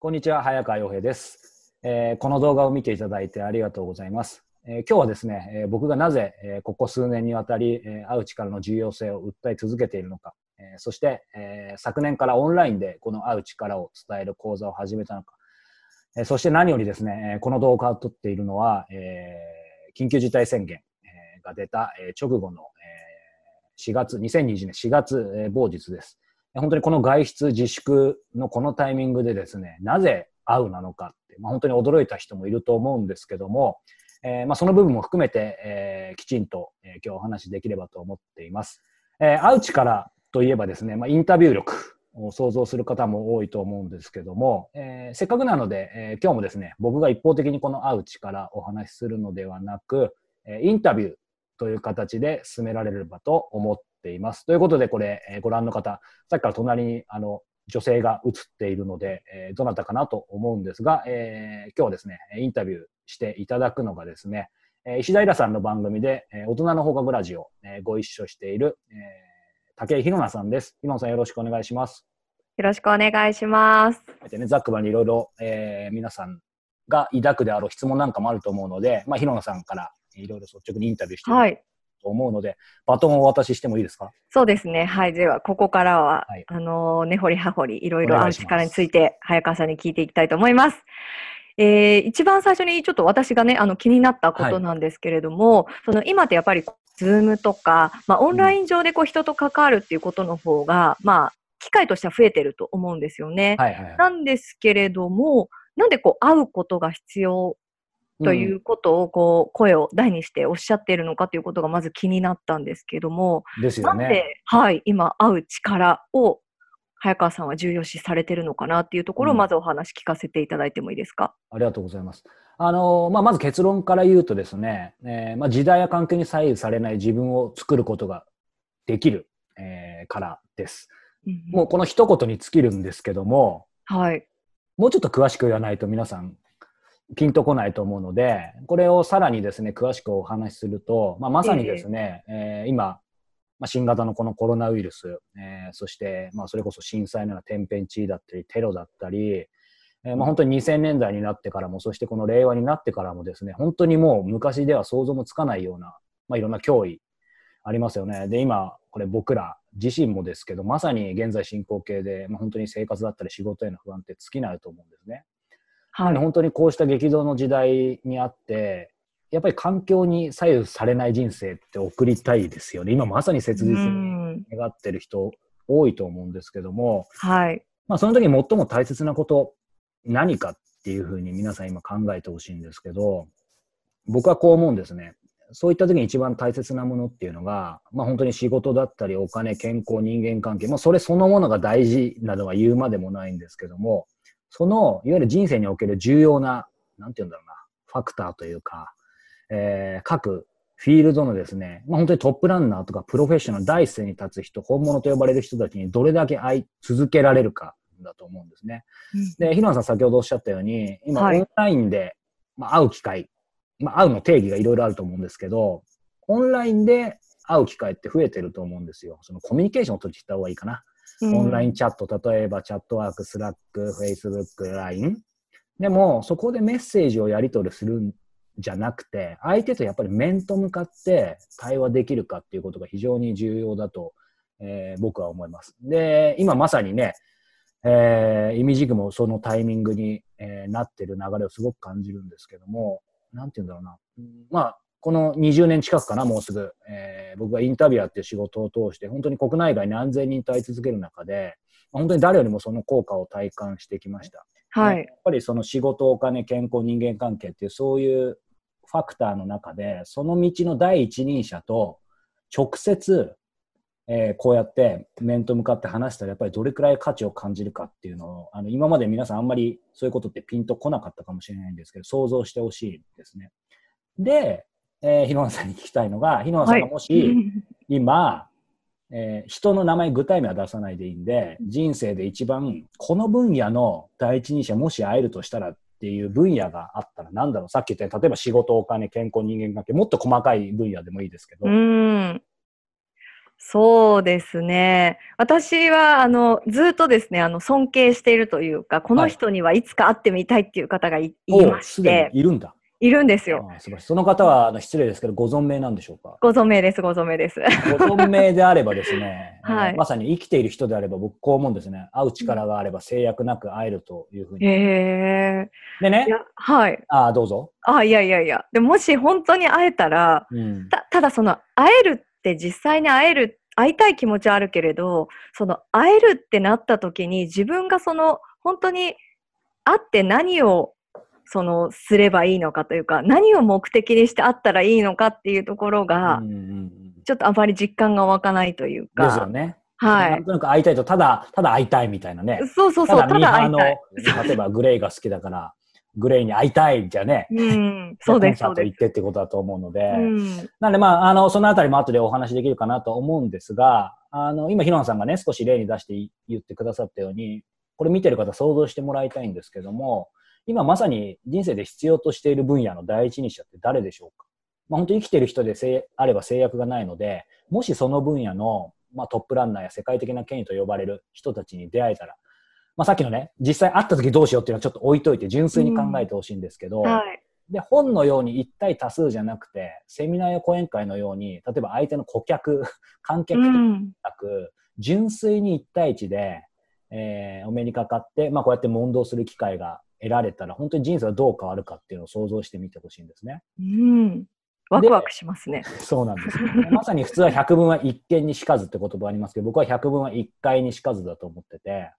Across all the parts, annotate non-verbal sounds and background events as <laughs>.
こんにちは、早川洋平です、えーこの動画を見ていただいてありがとうございます。えー今日はですね、えー僕がなぜ、えここ数年にわたり、え会う力の重要性を訴え続けているのか、えそして、え昨年からオンラインでこの会う力を伝える講座を始めたのか、えそして何よりですね、この動画を撮っているのは、え緊急事態宣言が出た、直後の、4月、2020年4月、某日です。本当にこの外出自粛のこのタイミングでですね、なぜ会うなのかって、まあ、本当に驚いた人もいると思うんですけども、えーまあ、その部分も含めて、えーきちんと、えー今日お話しできればと思っています。えー、会う力といえばですね、まあ、インタビュー力を想像する方も多いと思うんですけども、えせっかくなので、え今日もですね、僕が一方的にこの会う力をお話しするのではなく、えインタビューという形で進められればと思っています。ということで、これ、えーご覧の方、さっきから隣にあの女性が映っているので、えーどなたかなと思うんですが、えー今日はですね、インタビューしていただくのがですね、えー石平さんの番組で、えー大人の放課後ラジオ、えーご一緒している、えー武井宏奈さんです。宏奈さんよろしくお願いします。よろしくお願いします。でね、ざっくばにいろいろ、えー皆さんが抱くであろう質問なんかもあると思うので、まあ、宏奈さんからいろいろ率直にインタビューしてい。と思うので、バトンをお渡ししてもいいですか？そうですね。はい。では、ここからは、はいあのー、根掘り葉掘り、いろいろある力について、早川さんに聞いていきたいと思います。えー一番最初にちょっと私がね、あの気になったことなんですけれども、その今ってやっぱり、ズームとか、まあ、オンライン上でこう人と関わるっていうことの方が、まあ、機会としては増えてると思うんですよね。はいはいはい。なんですけれども、なんでこう、会うことが必要というんうことを、こう、声を大にしておっしゃっているのかということがまず気になったんですけども、ですよね。なんで、はい、今、会う力を、早川さんは重要視されてるのかなっていうところを、うんまずお話聞かせていただいてもいいですか？ありがとうございます。あのまあ、まず結論から言うとですね、えーまあ、時代や環境に左右されない自分を作ることができる、えーからです。もうこの一言に尽きるんですけども、はい。もうちょっと詳しく言わないと皆さんピンとこないと思うので、これをさらにですね、詳しくお話しすると、まあ、まさにですね、えー今、まあ、新型のこのコロナウイルス、えーそして、まあ、それこそ震災のような天変地異だったり、テロだったり、えーまあ、本当に2000年代になってからも、そしてこの令和になってからもですね、本当にもう昔では想像もつかないような、まあ、いろんな脅威ありますよね。で、今、これ僕ら自身もですけど、まさに現在進行形で、まあ、本当に生活だったり仕事への不安って尽きないと思うんですね。はい。本当にこうした激動の時代にあって、やっぱり環境に左右されない人生って送りたいですよね。今まさに切実うにん願ってる人多いと思うんですけども、はい。まあその時に最も大切なこと何かっていうふうに皆さん今考えてほしいんですけど、僕はこう思うんですね。そういった時に一番大切なものっていうのが、まあ本当に仕事だったりお金、健康、人間関係、まあそれそのものが大事なのは言うまでもないんですけども、そのいわゆる人生における重要な、なんて言うんだろうな、ファクターというか、えー各フィールドのですね、まあ、本当にトップランナーとかプロフェッショナル第一線に立つ人、本物と呼ばれる人たちにどれだけ会い続けられるかだと思うんですね。で、平野さん先ほどおっしゃったように、今、はいオンラインで、まあ、会う機会、まあ、会うの定義がいろいろあると思うんですけど、オンラインで会う機会って増えてると思うんですよ。そのコミュニケーションを取っていった方がいいかな。オンラインチャット、例えばチャットワーク、スラック、フェイスブック、LINE。でも、そこでメッセージをやり取りするんじゃなくて、相手とやっぱり面と向かって対話できるかっていうことが非常に重要だと、えー僕は思います。で、今まさにね、えー、イミジグもそのタイミングに、えーなってる流れをすごく感じるんですけども、なんて言うんだろうな。まあ、この20年近くかな、もうすぐ、えー僕がインタビュアーっていう仕事を通して、本当に国内外に何千人と会い続ける中で、本当に誰よりもその効果を体感してきました。はい。ねやっぱりその仕事、お金、健康、人間関係っていうそういうファクターの中で、その道の第一人者と直接、えーこうやって面と向かって話したらやっぱりどれくらい価値を感じるかっていうのを、あの今まで皆さんあんまりそういうことってピンとこなかったかもしれないんですけど、想像してほしいですね。で、えー、日野さんに聞きたいのが、日野さんがもし、<laughs> 今、えー人の名前具体名は出さないでいいんで、人生で一番この分野の第一人者もし会えるとしたらっていう分野があったらなんだろう？さっき言ったように例えば仕事、お金、健康、人間関係もっと細かい分野でもいいですけど、うん。そうですね。私は、あの、ずっとですね、あの、尊敬しているというか、この人にはいつか会ってみたいっていう方がい,、い、ましすでて、にいるんだ。いるんですよ。その方はあの失礼ですけど、ご存命なんでしょうか？ご存命です、ご存命です。ご存命であればですね、<laughs> はいえーまさに生きている人であれば、僕こう思うんですね。会う力があれば制約なく会えるというふうに。へえ。でねい、や、はい。ああ、どうぞ。あ、いやいやいや。でもし本当に会えたら、うん。たただその会えるって実際に会える会いたい気持ちはあるけれどその会えるってなった時に自分がその本当に会って何をそのすればいいのかというか何を目的にして会ったらいいのかっていうところが、うんうんうんちょっとあまり実感が湧かないというかですよね。はいなんとなく会いたいと、ただ、ただ会いたいみたいなね。そうそうそうただ会いたい、例えばグレイが好きだから、グレイに会いたいじゃね。うんそうですコンサート行ってってことだと思うので。うんなんでまあ、あの、そのあたりも後でお話できるかなと思うんですが、あの、今、ヒロンさんがね、少し例に出してい言ってくださったように、これ見てる方想像してもらいたいんですけども、今まさに人生で必要としている分野の第一人者って誰でしょうか？まあ、本当に生きている人でせあれば制約がないので、もしその分野の、まあ、トップランナーや世界的な権威と呼ばれる人たちに出会えたら、まあ、さっきのね、実際会った時どうしようっていうのはちょっと置いといて純粋に考えてほしいんですけど、はい。で、本のように一対多数じゃなくて、セミナーや講演会のように、例えば相手の顧客、<laughs> 観客とかうんなく、純粋に一対一で、えーお目にかかって、まあこうやって問答する機会が得られたら、本当に人生はどう変わるかっていうのを想像してみてほしいんですね。うんワクワクしますね。そうなんです。<laughs> まさに普通は百分は一見にしかずって言葉ありますけど、僕は百分は一回にしかずだと思ってて、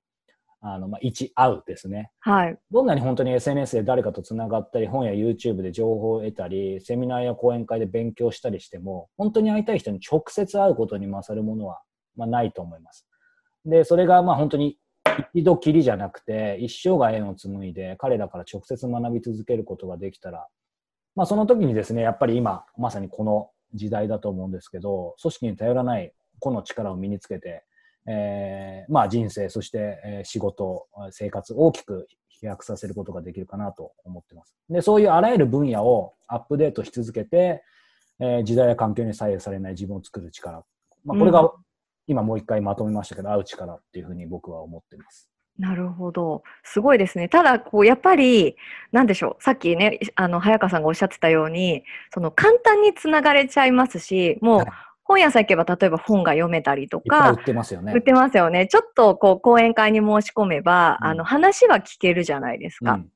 あの、まあ、一会うですね。はい。どんなに本当に SNS で誰かとつながったり、本や YouTube で情報を得たり、セミナーや講演会で勉強したりしても、本当に会いたい人に直接会うことに勝るものは、まあ、ないと思います。で、それがまあ本当に一度きりじゃなくて、一生涯縁を紡いで、彼らから直接学び続けることができたら、まあその時にですね、やっぱり今、まさにこの時代だと思うんですけど、組織に頼らない個の力を身につけて、えーまあ人生、そして、仕事、生活、大きく飛躍させることができるかなと思ってます。で、そういうあらゆる分野をアップデートし続けて、えー時代や環境に左右されない自分を作る力。まあ、これが今もう一回まとめましたけど、合う力っていうふうに僕は思ってます。なるほど。すごいですね。ただ、こう、やっぱり、なんでしょう。さっきね、あの、早川さんがおっしゃってたように、その、簡単につながれちゃいますし、もうはい、本屋さん行けば、例えば本が読めたりとか売っ、てますよね。売ってますよね。ちょっと、こう、講演会に申し込めば、うんあの、話は聞けるじゃないですか。うん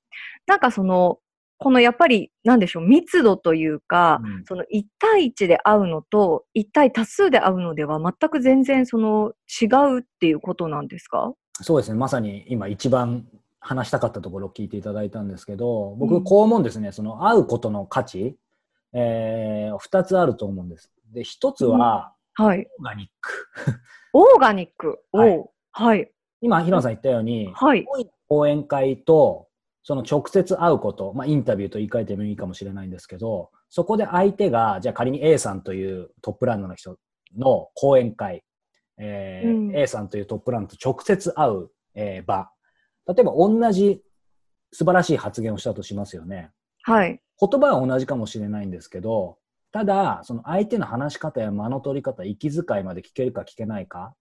なんかその、このやっぱり、なんでしょう、密度というか、うんその1対1で会うのと、1対多数で会うのでは、全く全然その違うっていうことなんですか？そうですね。まさに今一番話したかったところを聞いていただいたんですけど、うん僕こう思うんですね。その会うことの価値、えー、二つあると思うんです。で、一つは、はい。オーガニック。<laughs> オーガニック。はいはい。今、平野さん言ったように、はい。講演会と、その直接会うこと、まあ、インタビューと言い換えてもいいかもしれないんですけど、そこで相手が、じゃあ仮に A さんというトップランナーの人の講演会、えーうん A さんというトップランナーと直接会う、えー場。例えば同じ素晴らしい発言をしたとしますよね。はい。言葉は同じかもしれないんですけど、ただ、その相手の話し方や間の取り方、息遣いまで聞けるか聞けないか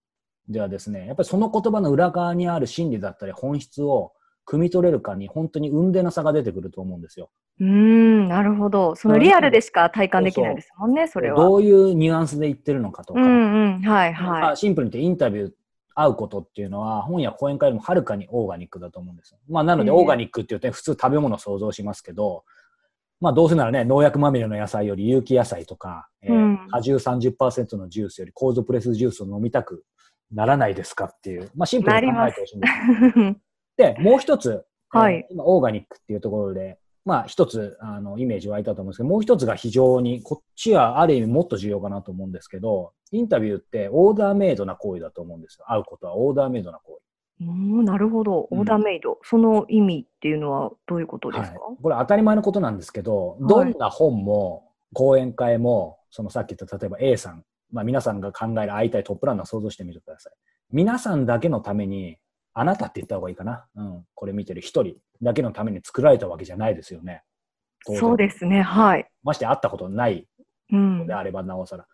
ではですね、やっぱりその言葉の裏側にある心理だったり本質を汲み取れるかに本当に運命の差が出てくると思うんですよ。うーん、なるほど。そのリアルでしか体感できないですもんね、それは。どういうニュアンスで言ってるのかとか、うんうん。はいまはあシンプルに言ってインタビュー会うことっていうのは本や講演会よりもはるかにオーガニックだと思うんですよ。まあなのでうんオーガニックって言って普通食べ物を想像しますけど、まあどうせならね、農薬まみれの野菜より有機野菜とか、えーうん果汁30%のジュースよりコープレスジュースを飲みたくならないですかっていう、まあシンプルに考えてほしいんです。い。で、もう一つ、はいえー今オーガニックっていうところで、まあ一つあのイメージ湧いたと思うんですけど、もう一つが非常に、こっちはある意味もっと重要かなと思うんですけど、インタビューってオーダーメイドな行為だと思うんですよ。会うことはオーダーメイドな行為。うんなるほど。うんオーダーメイド。その意味っていうのはどういうことですか、はい、これ当たり前のことなんですけど、はいどんな本も講演会も、そのさっき言った例えば A さん、まあ皆さんが考える会いたいトップランナー想像してみてください。皆さんだけのために、あなたって言った方がいいかな。うん。これ見てる一人だけのために作られたわけじゃないですよね。そうですね。はい。まして会ったことないうんので。あればなおさら。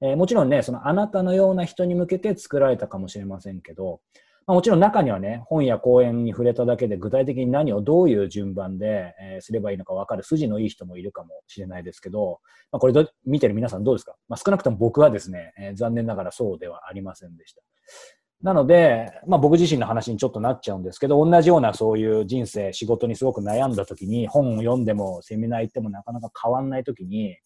えーもちろんね、そのあなたのような人に向けて作られたかもしれませんけど、まあ、もちろん中にはね、本や講演に触れただけで具体的に何をどういう順番で、えーすればいいのか分かる筋のいい人もいるかもしれないですけど、まあ、これど見てる皆さんどうですか、まあ、少なくとも僕はですね、えー残念ながらそうではありませんでした。なので、まあ、僕自身の話にちょっとなっちゃうんですけど、同じようなそういう人生、仕事にすごく悩んだ時に、本を読んでもセミナー行ってもなかなか変わんない時に、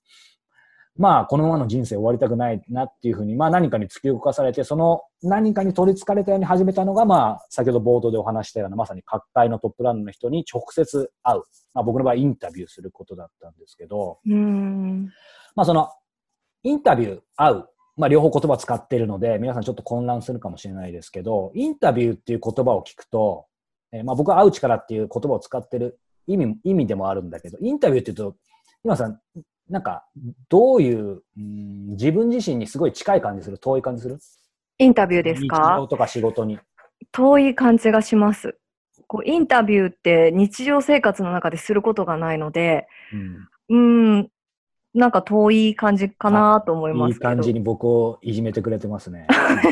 まあ、このままの人生終わりたくないなっていうふうに、まあ何かに突き動かされて、その何かに取り憑かれたように始めたのが、まあ、先ほど冒頭でお話したような、まさに各界のトップランナーの人に直接会う。まあ僕の場合インタビューすることだったんですけど、うん。まあその、インタビュー、会う。まあ両方言葉使ってるので、皆さんちょっと混乱するかもしれないですけど、インタビューっていう言葉を聞くと、えーまあ僕は会う力っていう言葉を使ってる意味、意味でもあるんだけど、インタビューって言うと、今さん、なんか、どういう、うん自分自身にすごい近い感じする？遠い感じする？インタビューです日か常とか仕事に。遠い感じがします。こうインタビューって日常生活の中ですることがないので、うんうん、なんか遠い感じかなと思いまいいすけど。感じに僕をいじめてくれてますね。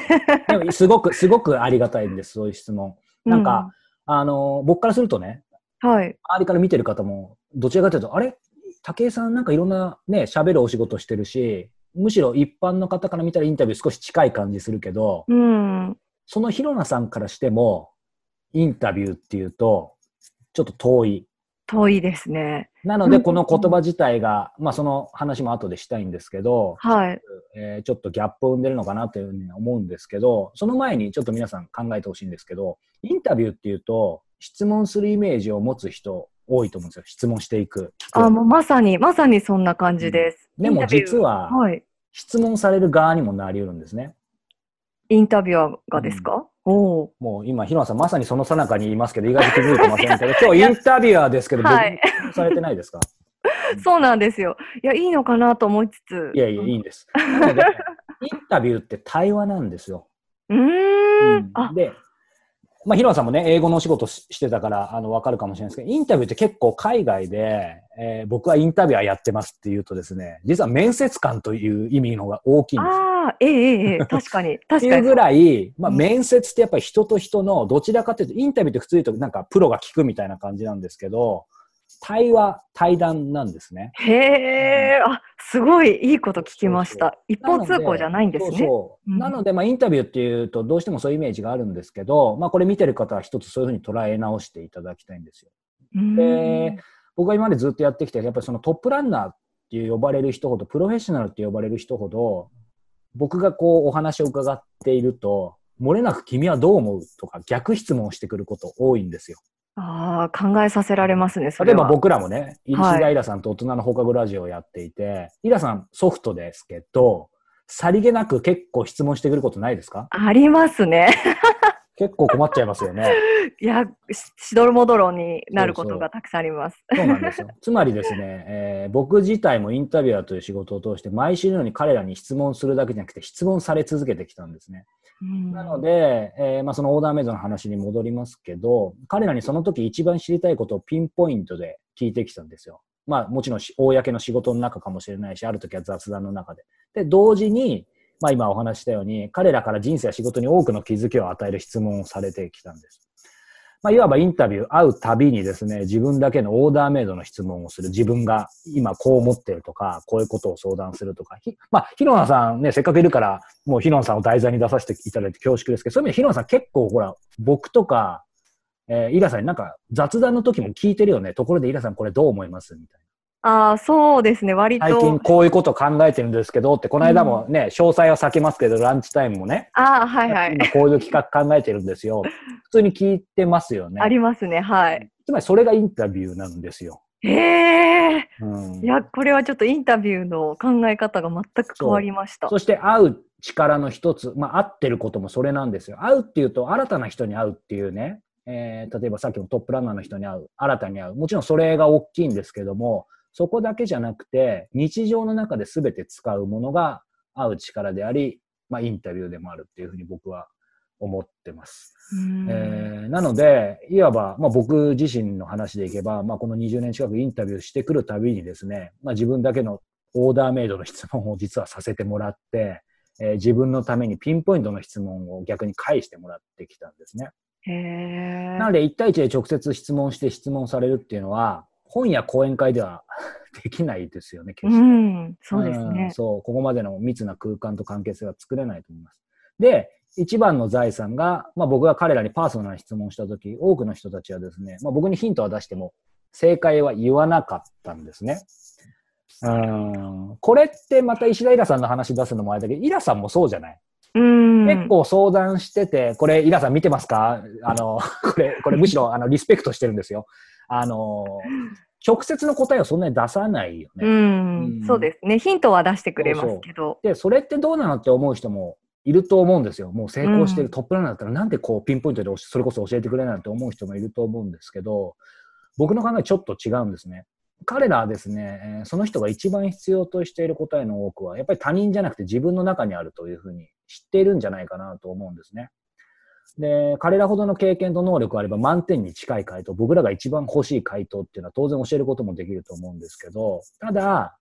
<laughs> でもすごく、すごくありがたいんです、そういう質問。なんか、あの、僕からするとね、うん、はい。周りから見てる方も、どちらかというと、あれ？武井さんなんかいろんなね、喋るお仕事してるし、むしろ一般の方から見たらインタビュー少し近い感じするけど、うん。そのひろなさんからしても、インタビューっていうと、ちょっと遠い。遠いですね。なので、うんこの言葉自体が、まあその話も後でしたいんですけど、はい。えーちょっとギャップを生んでるのかなというふうに思うんですけど、その前にちょっと皆さん考えてほしいんですけど、インタビューっていうと、質問するイメージを持つ人多いと思うんですよ。質問していく。あ、もうまさに、まさにそんな感じです。でもインタビュー実は、はい。質問される側にもなり得るんですね。インタビュアーがですか、おおもう今、ひろなさんまさにその最中にいますけど、意外と気づいてませんけど、<laughs> 今日インタビュアーですけど、僕、はいされてないですかー。そうなんですよ。いや、いいのかなと思いつつ。いやいや、いいんです。インタビューって対話なんですよ。うーん。あ、で、まあ、ヒロさんもね、英語のお仕事ししてたから、あの、わかるかもしれないですけど、インタビューって結構海外で、えー僕はインタビュアーやってますって言うとですね、実は面接官という意味の方が大きいんですよ。ああ、ええええええ、<laughs> 確かに。って確かに。いうぐらい、まあ、うん面接ってやっぱり人と人のどちらかというと、インタビューって普通言うとなんかプロが聞くみたいな感じなんですけど、対話、対談なんですね。へえ、あ、すごいいいこと聞きました。一方通行じゃないんですね。なので、まあ、インタビューっていうと、どうしてもそういうイメージがあるんですけど、まあ、これ見てる方は一つそういうふうに捉え直していただきたいんですよ。で僕が今までずっとやってきて、やっぱりそのトップランナーっていう呼ばれる人ほど、プロフェッショナルって呼ばれる人ほど、僕がこうお話を伺っていると、漏れなく君はどう思うとか逆質問をしてくること多いんですよ。ああ、考えさせられますね、それは。例えば僕らもね、石はい田イラさんと大人の放課後ラジオをやっていて、イラさんソフトですけど、さりげなく結構質問してくることないですか？ありますね。結構困っちゃいますよね。<laughs> いや、ししどろもどろになることがたくさんあります。そうなんですよ。<laughs> つまりですね、えー僕自体もインタビュアーという仕事を通して、毎週のように彼らに質問するだけじゃなくて、質問され続けてきたんですね。なので、えーまあ、そのオーダーメイドの話に戻りますけど、彼らにその時一番知りたいことをピンポイントで聞いてきたんですよ。まあ、もちろんし公の仕事の中かもしれないし、ある時は雑談の中で。で、同時に、まあ、今お話したように、彼らから人生や仕事に多くの気づきを与える質問をされてきたんです。まあ、いわばインタビュー、会うたびにですね、自分だけのオーダーメイドの質問をする。自分が今こう思ってるとか、こういうことを相談するとか。ひまあ、ひろなさんね、せっかくいるから、もうひろなさんを題材に出させていただいて恐縮ですけど、そういう意味でひろなさん結構ほら、僕とか、えーイラさんになんか雑談の時も聞いてるよね。ところでイラさんこれどう思います？みたいなああ、そうですね、割な。最近と。こういうこと考えてるんですけどって、この間もね、詳細は避けますけど、ランチタイムもね、ああ、はいはい。今こういう企画考えてるんですよ。普通に聞いてますよねあ。りますね、はい。つまりそれがインタビューなんですよ。へえ。うんいや、これはちょっとインタビューの考え方が全く変わりました。そして会う力の一つ、まあ、会ってることもそれなんですよ。会うっていうと、新たな人に会うっていうね、えー例えばさっきのトップランナーの人に会う、新たに会う。もちろんそれが大きいんですけども、そこだけじゃなくて、日常の中で全て使うものが会う力であり、まあ、インタビューでもあるっていうふうに僕は思ってます。うんえーなので、いわば、まあ、僕自身の話でいけば、まあ、この20年近くインタビューしてくるたびにですね、まあ、自分だけのオーダーメイドの質問を実はさせてもらって、えー自分のためにピンポイントの質問を逆に返してもらってきたんですね。なので、1対1で直接質問して質問されるっていうのは、本や講演会ではできないですよね、決うして。ん、そうですんね。そう、ここまでの密な空間と関係性は作れないと思います。で、一番の財産が、まあ僕が彼らにパーソナルな質問をしたとき、多くの人たちはですね、まあ僕にヒントは出しても、正解は言わなかったんですね。うん。これってまた石田イラさんの話出すのもあれだけど、イラさんもそうじゃないうん。結構相談してて、これ、イラさん見てますか？あの、<laughs> これ、これむしろ、あの、リスペクトしてるんですよ。あの、直接の答えをそんなに出さないよね。うん、うんそうですね。ヒントは出してくれますけど。で、それってどうなのって思う人もいると思うんですよ。もう成功してうんるトップランナーだったら、なんでこうピンポイントでそれこそ教えてくれないのって思う人もいると思うんですけど、僕の考えちょっと違うんですね。彼らはですね、えーその人が一番必要としている答えの多くは、やっぱり他人じゃなくて自分の中にあるというふうに知っているんじゃないかなと思うんですね。で、彼らほどの経験と能力があれば満点に近い回答、僕らが一番欲しい回答っていうのは当然教えることもできると思うんですけど、ただ、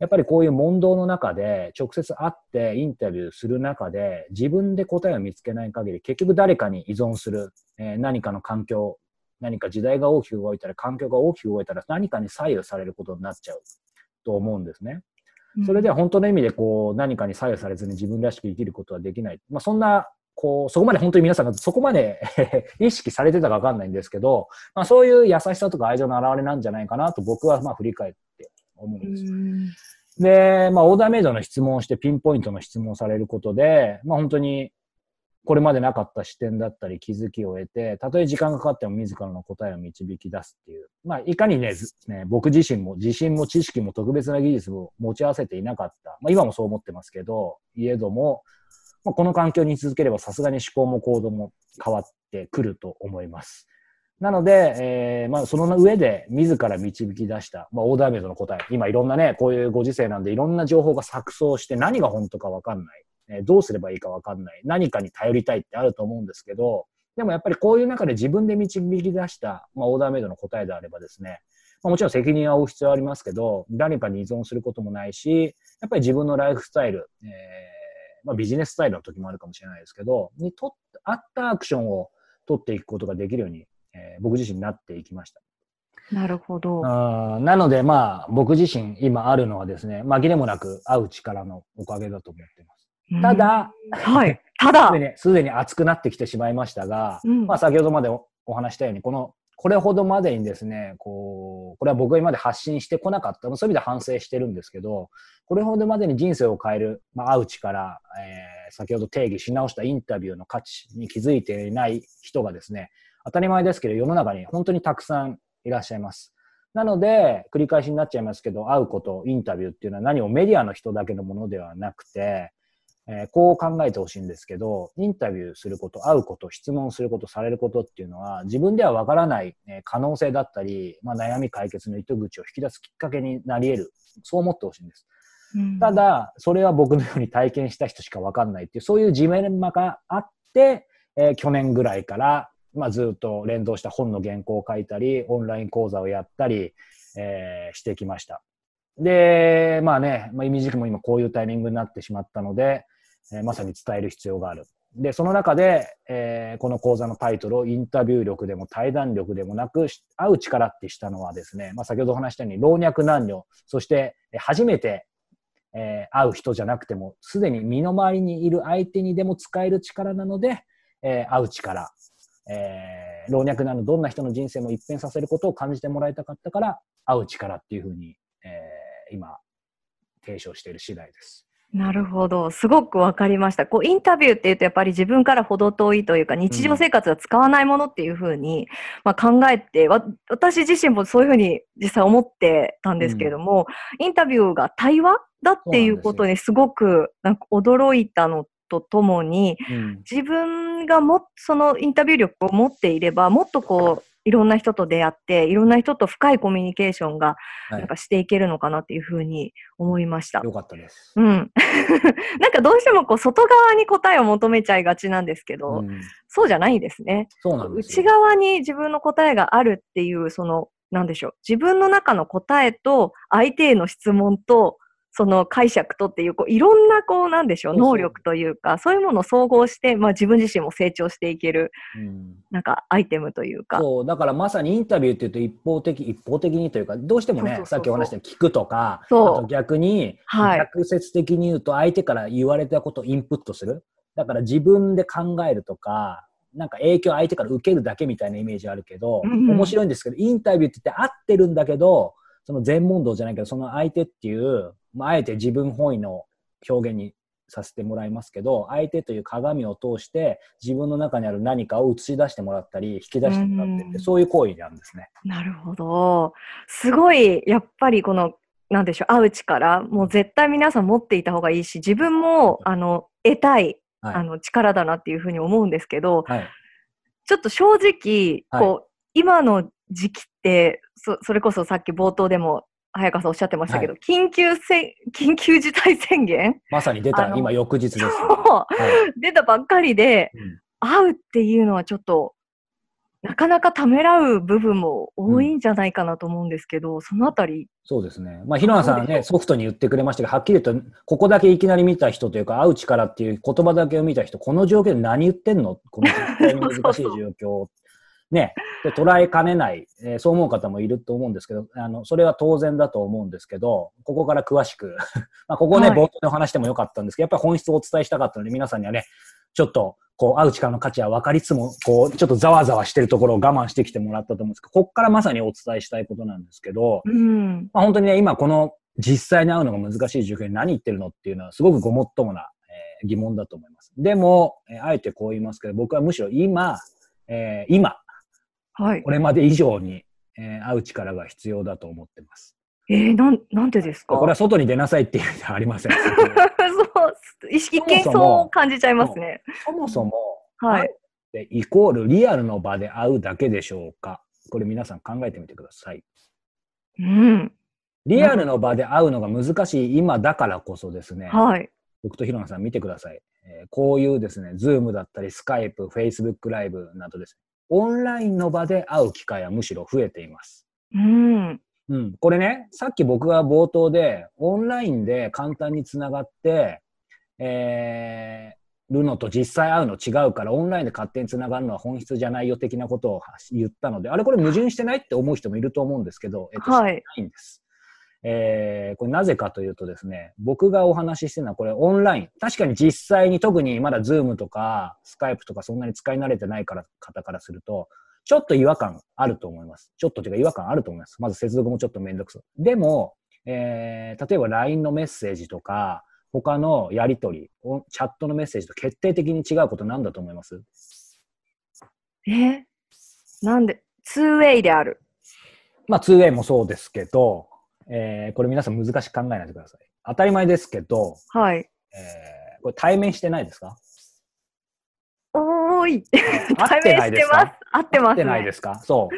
やっぱりこういう問答の中で直接会ってインタビューする中で自分で答えを見つけない限り結局誰かに依存する、えー何かの環境、何か時代が大きく動いたら環境が大きく動いたら何かに左右されることになっちゃうと思うんですね。それでは本当の意味でこう何かに左右されずに自分らしく生きることはできない。まあそんな、こう、そこまで本当に皆さんがそこまで <laughs> 意識されてたかわかんないんですけど、まあそういう優しさとか愛情の表れなんじゃないかなと僕はまあ振り返って思うんうです。んで、まあオーダーメイドの質問をしてピンポイントの質問をされることで、まあ本当にこれまでなかった視点だったり気づきを得て、たとえ時間がかかっても自らの答えを導き出すっていう。まあ、いかにね、ね僕自身も自信も知識も特別な技術も持ち合わせていなかった。まあ、今もそう思ってますけど、いえども、まあ、この環境に続ければさすがに思考も行動も変わってくると思います。なので、えーまあ、その上で自ら導き出した、まあ、オーダーメイドの答え。今いろんなね、こういうご時世なんでいろんな情報が錯綜して何が本当かわかんない。えーどうすればいいかわかんない。何かに頼りたいってあると思うんですけど、でもやっぱりこういう中で自分で導き出した、まあ、オーダーメイドの答えであればですね、まあ、もちろん責任は負う必要はありますけど、誰かに依存することもないし、やっぱり自分のライフスタイル、えーまあ、ビジネススタイルの時もあるかもしれないですけど、にとっ合ったアクションを取っていくことができるように、えー僕自身なっていきました。なるほど。なので、まあ、僕自身今あるのはですね、紛れもなく会う力のおかげだと思っています。うんた、だ、はい。ただ <laughs> すで、に、すでに熱くなってきてしまいましたが、うんまあ先ほどまでおお話したように、この、これほどまでにですね、こう、これは僕が今まで発信してこなかった、そういう意味で反省してるんですけど、これほどまでに人生を変える、まあ、会う力、えー先ほど定義し直したインタビューの価値に気づいていない人がですね、当たり前ですけど、世の中に本当にたくさんいらっしゃいます。なので、繰り返しになっちゃいますけど、会うこと、インタビューっていうのは何もメディアの人だけのものではなくて、えーこう考えてほしいんですけど、インタビューすること、会うこと、質問すること、されることっていうのは、自分ではわからない、えー可能性だったり、まあ、悩み解決の糸口を引き出すきっかけになり得る。そう思ってほしいんです。うんた、だ、それは僕のように体験した人しかわかんないっていう、そういうジメンマがあって、えー去年ぐらいから、まあ、ずっと連動した本の原稿を書いたり、オンライン講座をやったり、えーしてきました。で、まあね、まあ、意味軸も今こういうタイミングになってしまったので、えまさに伝える必要がある。で、その中で、えーこの講座のタイトルをインタビュー力でも対談力でもなく、会う力ってしたのはですね、まあ、先ほどお話したように老若男女、そして初めて、えー会う人じゃなくても、すでに身の回りにいる相手にでも使える力なので、えー会う力、えー老若男女どんな人の人生も一変させることを感じてもらいたかったから、会う力っていうふうに、え今、提唱している次第です。なるほど。すごくわかりました。こう、インタビューっていうと、やっぱり自分から程遠いというか、日常生活は使わないものっていうふうに、まあ、考えて、わ私自身もそういうふうに実際思ってたんですけれども、インタビューが対話だっていうことにすごくなんか驚いたのとともに、うん自分がもっそのインタビュー力を持っていれば、もっとこう、いろんな人と出会って、いろんな人と深いコミュニケーションがはいなんかしていけるのかなっていうふうに思いました。よかったです。うん。<laughs> なんかどうしてもこう外側に答えを求めちゃいがちなんですけど、うんそうじゃないんですね。そうなんですよ。内側に自分の答えがあるっていう、その、なんでしょう。自分の中の答えと相手への質問と、その解釈とっていう、こういろんな、こう、なんでしょう、能力というか、そういうものを総合して、まあ自分自身も成長していける、うん。なんかアイテムというか。そう、だからまさにインタビューっていうと一方的、一方的にというか、どうしてもね、さっきお話した聞くとか、そう。逆に、はい。逆説的に言うと相手から言われたことをインプットする。だから自分で考えるとか、なんか影響を相手から受けるだけみたいなイメージあるけど、うんうん。面白いんですけど、インタビューって言って合ってるんだけど、その全問答じゃないけど、その相手っていう、まあ、あえて自分本位の表現にさせてもらいますけど、相手という鏡を通して自分の中にある何かを映し出してもらったり、引き出してもらってって、うんそういう行為なんですね。なるほど。すごい、やっぱりこの、なんでしょう、会う力、もう絶対皆さん持っていた方がいいし、自分も、あの、得たい、はい。あの、力だなっていうふうに思うんですけど、はい。ちょっと正直、はいこう、今の時期って、そそれこそさっき冒頭でも、早川さんおっしゃってましたけど、緊急せ緊急事態宣言？まさに出た今翌日ですはい出たばっかりで、うん会うっていうのはちょっと、なかなかためらう部分も多いんじゃないかなと思うんですけど、そのあたり、そうですね。まあ、ひろなさんはね、ソフトに言ってくれましたけど、はっきり言うと、ここだけいきなり見た人というか、会う力っていう言葉だけを見た人、この状況で何言ってんの？この難しい <laughs> 状況。ね。で、捉えかねない、えーそう思う方もいると思うんですけど、あの、それは当然だと思うんですけど、ここから詳しく、<laughs> まあ、ここね、はい冒頭でお話してもよかったんですけど、やっぱり本質をお伝えしたかったので、皆さんにはね、ちょっと、こう、会う力の価値は分かりつつも、こう、ちょっとざわざわしてるところを我慢してきてもらったと思うんですけど、ここからまさにお伝えしたいことなんですけど、うん、まあ、本当にね、今この実際に会うのが難しい状況に何言ってるのっていうのはすごくごもっともな、えー疑問だと思います。でも、えーあえてこう言いますけど、僕はむしろ今、えー今、はいこ。れまで以上に、えー会う力が必要だと思ってます。えー、なん、なんでですか？これは外に出なさいっていう意味ではありません。<laughs> そう、意識そもそもそう感じちゃいますね。そもそも、はい。でイコールリアルの場で会うだけでしょうか？これ皆さん考えてみてください。うん。リアルの場で会うのが難しい今だからこそですね、はい。僕とひろなさん見てください。えーこういうですね、ズームだったり、スカイプ、フェイスブックライブなどですね、オンラインの場で会う機会はむしろ増えています。うん。うん。これね、さっき僕が冒頭で、オンラインで簡単につながって、えー、るのと実際会うの違うから、オンラインで勝手につながるのは本質じゃないよ的なことを言ったので、あれこれ矛盾してないって思う人もいると思うんですけど、えっと、はいないんです。えーこれなぜかというとですね、僕がお話ししてるのはこれオンライン。確かに実際に特にまだズームとかスカイプとかそんなに使い慣れてないから方からすると、ちょっと違和感あると思います。ちょっとというか違和感あると思います。まず接続もちょっとめんどくさい。でも、えー例えば LINE のメッセージとか、他のやりとり、おチャットのメッセージと決定的に違うことなんだと思います？え？なんで、2way である。まあ 2way もそうですけど、えーこれ皆さん難しく考えないでください。当たり前ですけど、はい。えーこれ対面してないですか？おーい。合ってないですか合ってます。合ってます、ね。合ってないですか？そ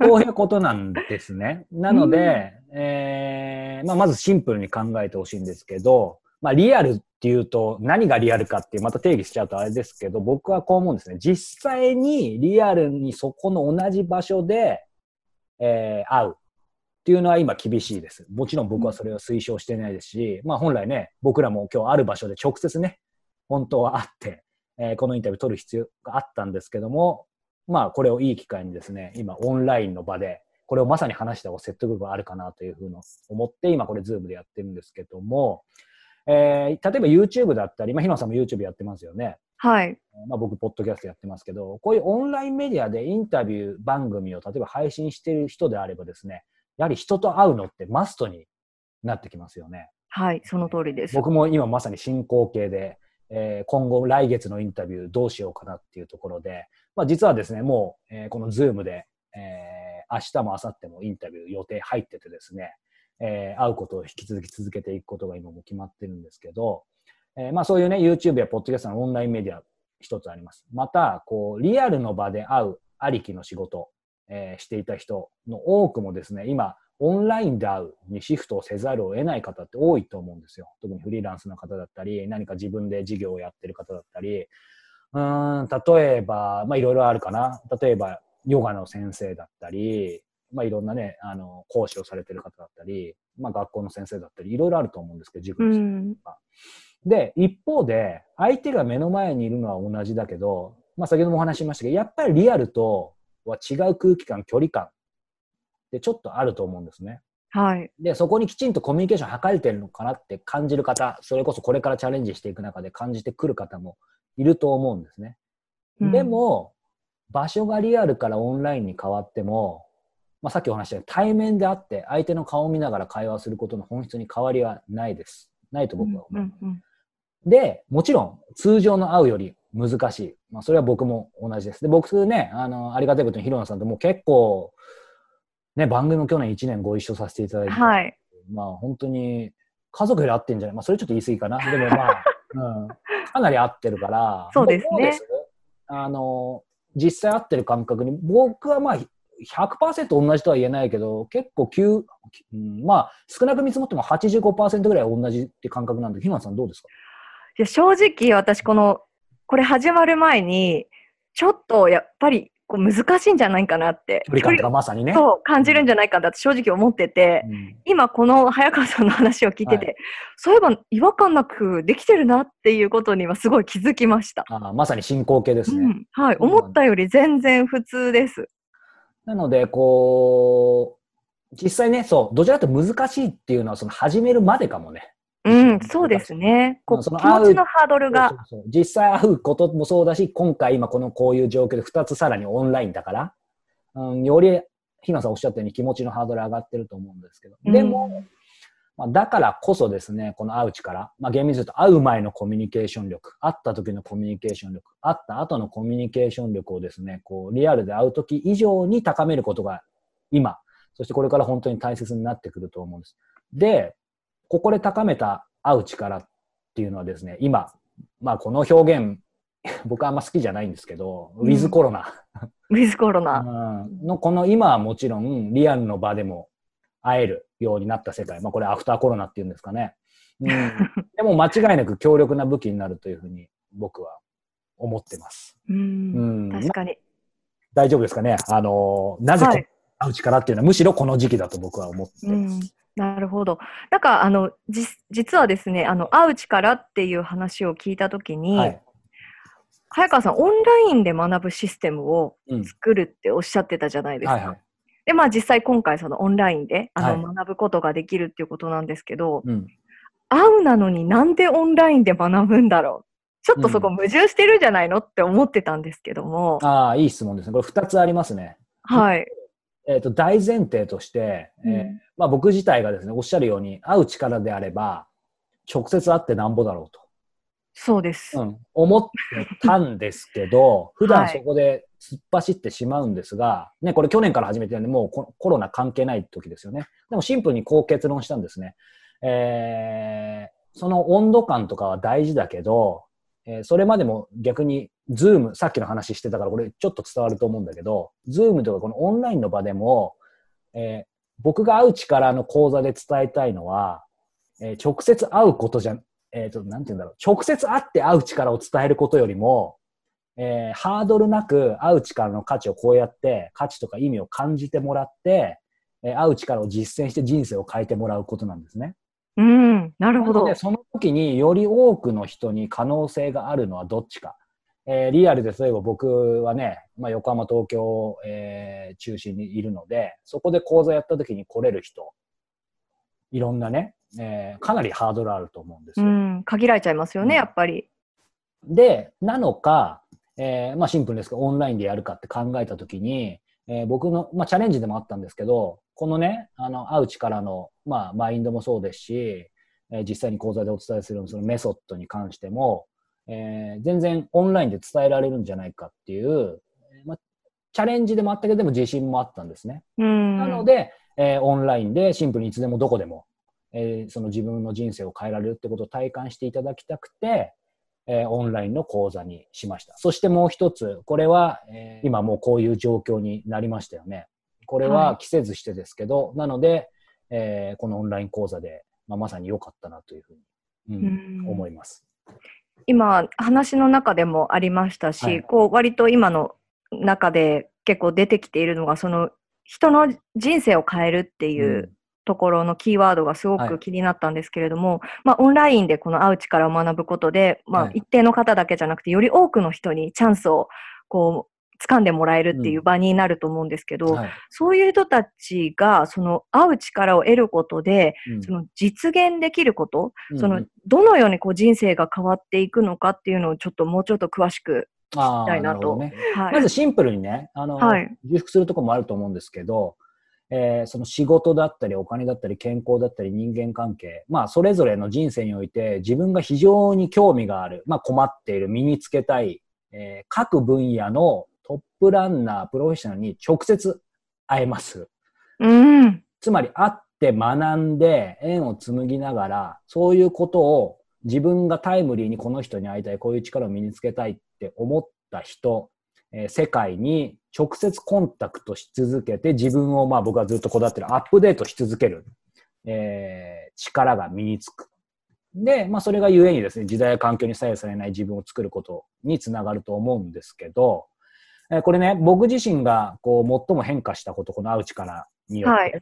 う。こういうことなんですね。<laughs> なので、えーまあ、まずシンプルに考えてほしいんですけど、まあ、リアルっていうと何がリアルかっていうまた定義しちゃうとあれですけど、僕はこう思うんですね。実際にリアルにそこの同じ場所で、えー会うっていうのは今厳しいです。もちろん僕はそれを推奨してないですし、まあ本来ね、僕らも今日ある場所で直接ね、本当は会って、えーこのインタビュー取る必要があったんですけども、まあこれをいい機会にですね、今オンラインの場で、これをまさに話した方が説得力があるかなというふうに思って、今これズームでやってるんですけども、えー例えば YouTube だったり、まあ、日野さんも YouTube やってますよね。はい。まあ、僕、ポッドキャストやってますけど、こういうオンラインメディアでインタビュー番組を例えば配信している人であればですね、やはり人と会うのってマストになってきますよね。はい。その通りです。僕も今まさに進行形で、えー今後来月のインタビューどうしようかなっていうところで、まあ、実はですね、もう、えーこのズームで、えー明日も明後日もインタビュー予定入っててですね、えー会うことを引き続き続けていくことが今も決まってるんですけど、えーまあそういうね、YouTube やポッドキャストのオンラインメディア一つあります。また、こう、リアルの場で会うありきの仕事、えーしていた人の多くもですね、今、オンラインで会うにシフトをせざるを得ない方って多いと思うんですよ。特にフリーランスの方だったり、何か自分で事業をやってる方だったり、うーん、例えば、まあいろいろあるかな。例えば、ヨガの先生だったり、まあ、いろんなね、あの、講師をされてる方だったり、まあ、学校の先生だったり、いろいろあると思うんですけど、自う分自身ん。で、一方で、相手が目の前にいるのは同じだけど、まあ、先ほどもお話ししましたけど、やっぱりリアルとは違う空気感、距離感ってちょっとあると思うんですね。はい。で、そこにきちんとコミュニケーション図れてるのかなって感じる方、それこそこれからチャレンジしていく中で感じてくる方もいると思うんですね。うんで、も、場所がリアルからオンラインに変わっても、まあ、さっきお話したように対面であって相手の顔を見ながら会話することの本質に変わりはないです。ないと僕は思う。うんうんで、もちろん通常の会うより難しい。まあ、それは僕も同じです。で、僕ね、あの、ありがたいことにヒロナさんともう結構、ね、番組も去年1年ご一緒させていただいて、はい。まあ本当に家族より会ってんじゃない？まあそれちょっと言い過ぎかな。でもまあ、うん、かなり会ってるから、そうですねすあの、実際会ってる感覚に、僕はまあ100%同じとは言えないけど、結構9、うん、まあ少なく見積もっても85%ぐらい同じって感覚なんで、ひなさんどうですか？いや正直私このこれ始まる前にちょっとやっぱりこう難しいんじゃないかなって距離感とかまさにね。そう感じるんじゃないかなって正直思ってて、うん今この早川さんの話を聞いてて、はそういえば違和感なくできてるなっていうことにはすごい気づきました。あまさに進行形ですね。うん、はい、思ったより全然普通です。なので、こう、実際ね、そう、どちらかというと難しいっていうのは、その始めるまでかもね。うん、そうですね。こうその気持ちのハードルが。そうそうそう。実際会うこともそうだし、今回今このこういう状況で2つさらにオンラインだから、うん、より、ひなさんおっしゃったように気持ちのハードル上がってると思うんですけど、でも、まあ、だからこそですね、この会う力、まあ、厳密に言うと会う前のコミュニケーション力、会った時のコミュニケーション力、会った後のコミュニケーション力をですね、こう、リアルで会う時以上に高めることが今、そしてこれから本当に大切になってくると思うんです。で、ここで高めた会う力っていうのはですね、今、まあこの表現、<laughs> 僕はあんま好きじゃないんですけど、うんウィズコロナ、ウィズコロナ。うんのこの今はもちろんリアルの場でも会えるようになった世界、まあこれアフターコロナっていうんですかね。うん、<laughs> でも間違いなく強力な武器になるというふうに僕は思ってます。う、うんん、確かに。大丈夫ですかね？あの、なぜ会う力っていうのはむしろこの時期だと僕は思ってうます。ん、なるほど。なんかあのじ実はですね、あの会う力っていう話を聞いたときに、はい。早川さんオンラインで学ぶシステムをうん。作るっておっしゃってたじゃないですか。はいはい。でまあ実際今回そのオンラインであの、は学ぶことができるっていうことなんですけど、うん。会うなのになんでオンラインで学ぶんだろう？ちょっとそこ矛盾してるんじゃないのって思ってたんですけども、ああ、いい質問ですね。これ2つありますね。はい。えっ、と、大前提として、えーうんまあ僕自体がですね、おっしゃるように、会う力であれば、直接会ってなんぼだろうと。そうです。うん、思ってたんですけど、<laughs> 普段はいそこで突っ走ってしまうんですが、ね、これ去年から始めてるんで、もうココロナ関係ない時ですよね。でもシンプルにこう結論したんですね。えーその温度感とかは大事だけど、えーそれまでも逆に、ズーム、さっきの話してたから、これちょっと伝わると思うんだけど、ズームとかこのオンラインの場でも、えー僕が会う力の講座で伝えたいのは、えー直接会うことじゃ、えっ、と、なんて言うんだろう。直接会って会う力を伝えることよりも、えハードルなく会う力の価値をこうやって、価値とか意味を感じてもらって、え会う力を実践して人生を変えてもらうことなんですね。うん、なるほど。その時により多くの人に可能性があるのはどっちか。えーリアルで例えば僕はね、まあ、横浜、東京、えー中心にいるので、そこで講座やった時に来れる人、いろんなね、えーかなりハードルあると思うんですよ。うん、限られちゃいますよね、うんやっぱり。で、なのか、えーまあシンプルですけど、オンラインでやるかって考えたときに、えー僕の、まあチャレンジでもあったんですけど、このね、あの、会う力の、まあマインドもそうですし、えー実際に講座でお伝えするそのメソッドに関しても、えー全然オンラインで伝えられるんじゃないかっていう、えーまあ、チャレンジでもあったけど、でも自信もあったんですね。うん。なので、えーオンラインでシンプルにいつでもどこでも、えーその自分の人生を変えられるってことを体感していただきたくて、えーオンラインの講座にしました。そしてもう一つ、これは、えー今もうこういう状況になりましたよね。これはは季節してですけど、なので、えーこのオンライン講座で、まあ、まさに良かったなというふうに、うんうん。思います。今、話の中でもありましたし、はい。こう割と今の中で結構出てきているのが、その人の人生を変えるっていうところのキーワードがすごく気になったんですけれども、はい、まあ、オンラインでこの会う力を学ぶことで、まあ、一定の方だけじゃなくて、より多くの人にチャンスをこう掴んでもらえるっていう場になると思うんですけど、うんはい、そういう人たちがその会う力を得ることで、うん、その実現できること、うん、そのどのようにこう人生が変わっていくのかっていうのをちょっともうちょっと詳しく聞きたいなと。ね。はい、まずシンプルにね、あの、はい、重複するところもあると思うんですけど、えー、その仕事だったりお金だったり健康だったり人間関係、まあそれぞれの人生において自分が非常に興味がある、まあ困っている、身につけたい、えー、各分野のトップランナー、プロフェッショナルに直接会えます。うん。つまり会って学んで縁を紡ぎながら、そういうことを自分がタイムリーにこの人に会いたい、こういう力を身につけたいって思った人、えー、世界に直接コンタクトし続けて自分をまあ僕はずっとこだわってるアップデートし続ける、えー、力が身につく。で、まあそれがゆえにですね、時代や環境に左右されない自分を作ることにつながると思うんですけど、えー、これね、僕自身がこう最も変化したこと、この会う力によって、はい、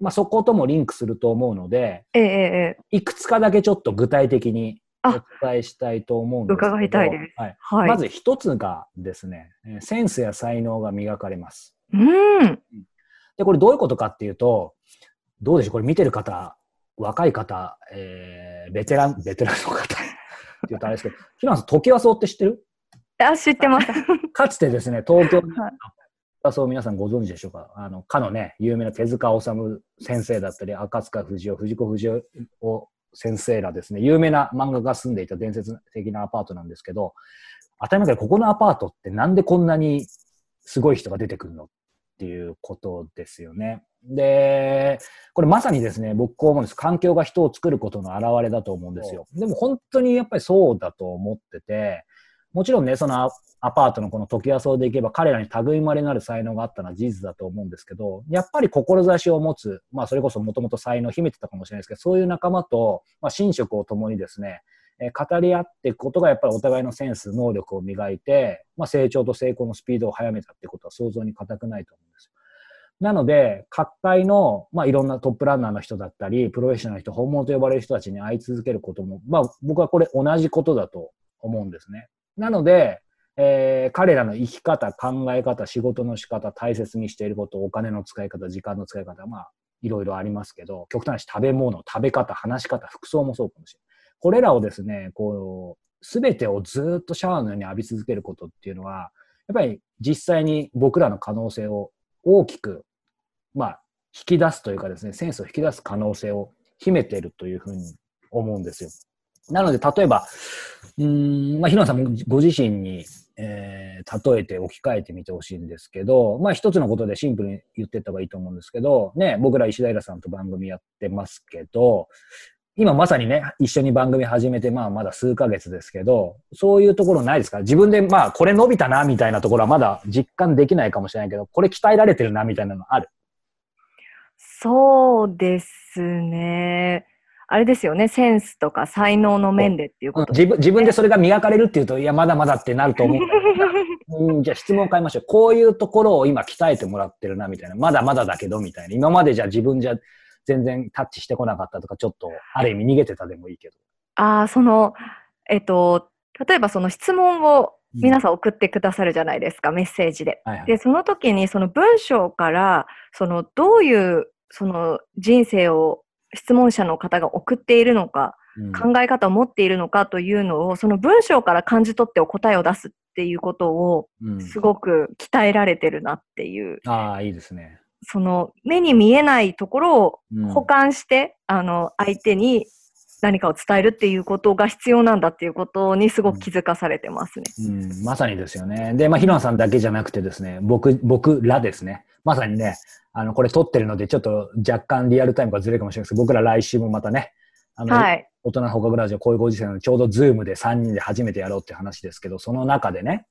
まあそこともリンクすると思うので、ええいくつかだけちょっと具体的にお伝えしたいと思うんですけど。伺いたいです。はい。はい、まず一つがですね、センスや才能が磨かれます。うん。で、これどういうことかっていうと、どうでしょうこれ見てる方、若い方、えー、ベテラン、ベテランの方って言うとあれですけど、<laughs> ひなさん、時和荘って知ってる？あ、知ってます。<laughs> かつてですね、東京に、はい、そう皆さんご存知でしょうか？あの、かのね、有名な手塚治虫先生だったり、赤塚不二夫、藤子不二雄先生らですね、有名な漫画が住んでいた伝説的なアパートなんですけど、当たり前だけど、ここのアパートってなんでこんなにすごい人が出てくるのっていうことですよね。で、これまさにですね、僕こう思うんです。環境が人を作ることの表れだと思うんですよ。でも本当にやっぱりそうだと思ってて、もちろんね、そのアパートのこの時遊そうでいけば彼らに類まれなる才能があったのは事実だと思うんですけど、やっぱり志を持つ、まあそれこそもともと才能を秘めてたかもしれないですけど、そういう仲間と、まあ寝食を共にですね、え、語り合っていくことがやっぱりお互いのセンス、能力を磨いて、まあ成長と成功のスピードを速めたってことは想像に難くないと思うんですよ。なので、各界の、まあ、いろんなトップランナーの人だったり、プロフェッショナルの人、本物と呼ばれる人たちに会い続けることも、まあ、僕はこれ同じことだと思うんですね。なので、えー、彼らの生き方、考え方、仕事の仕方、大切にしていること、お金の使い方、時間の使い方、まあ、いろいろありますけど、極端なし食べ物、食べ方、話し方、服装もそうかもしれない。これらをですね、こう、すべてをずっとシャワーのように浴び続けることっていうのは、やっぱり実際に僕らの可能性を大きく、まあ、引き出すというかですね、センスを引き出す可能性を秘めているというふうに思うんですよ。なので、例えば、うん、まあ、ひろさんもご自身に、えー、例えて置き換えてみてほしいんですけど、まあ、一つのことでシンプルに言っていった方がいいと思うんですけど、ね、僕ら石平さんと番組やってますけど、今まさにね、一緒に番組始めて、まあまだ数ヶ月ですけど、そういうところないですか？自分でまあこれ伸びたなみたいなところはまだ実感できないかもしれないけど、これ鍛えられてるなみたいなのある？そうですね。あれですよね、センスとか才能の面でっていうこと、ね、自分自分でそれが磨かれるっていうと、いや、まだまだってなると思う <laughs> うん。じゃあ質問を変えましょう。こういうところを今鍛えてもらってるな、みたいな。まだまだだけど、みたいな。今までじゃあ自分じゃ全然タッチしてこなかったとか、ちょっと、ある意味逃げてたでもいいけど。ああ、その、えっと、例えばその質問を皆さん送ってくださるじゃないですか、うん、メッセージで。はいはい、で、その時にその文章から、そのどういうその人生を質問者の方が送っているのか、うん、考え方を持っているのかというのを、その文章から感じ取ってお答えを出すっていうことを、すごく鍛えられてるなっていう。うん、ああ、いいですね。その目に見えないところを保管して、うん、あの、相手に何かを伝えるっていうことが必要なんだっていうことにすごく気づかされてますね。うん、うん、まさにですよね。で、まあ、ひろさんだけじゃなくてですね、僕、僕らですね。まさにね、あの、これ撮ってるので、ちょっと若干リアルタイムがずれるかもしれないですけど、僕ら来週もまたね、あの、はい、大人の放課後ラジオ、こういうご時世なので、ちょうどズームで3人で初めてやろうって話ですけど、その中でね、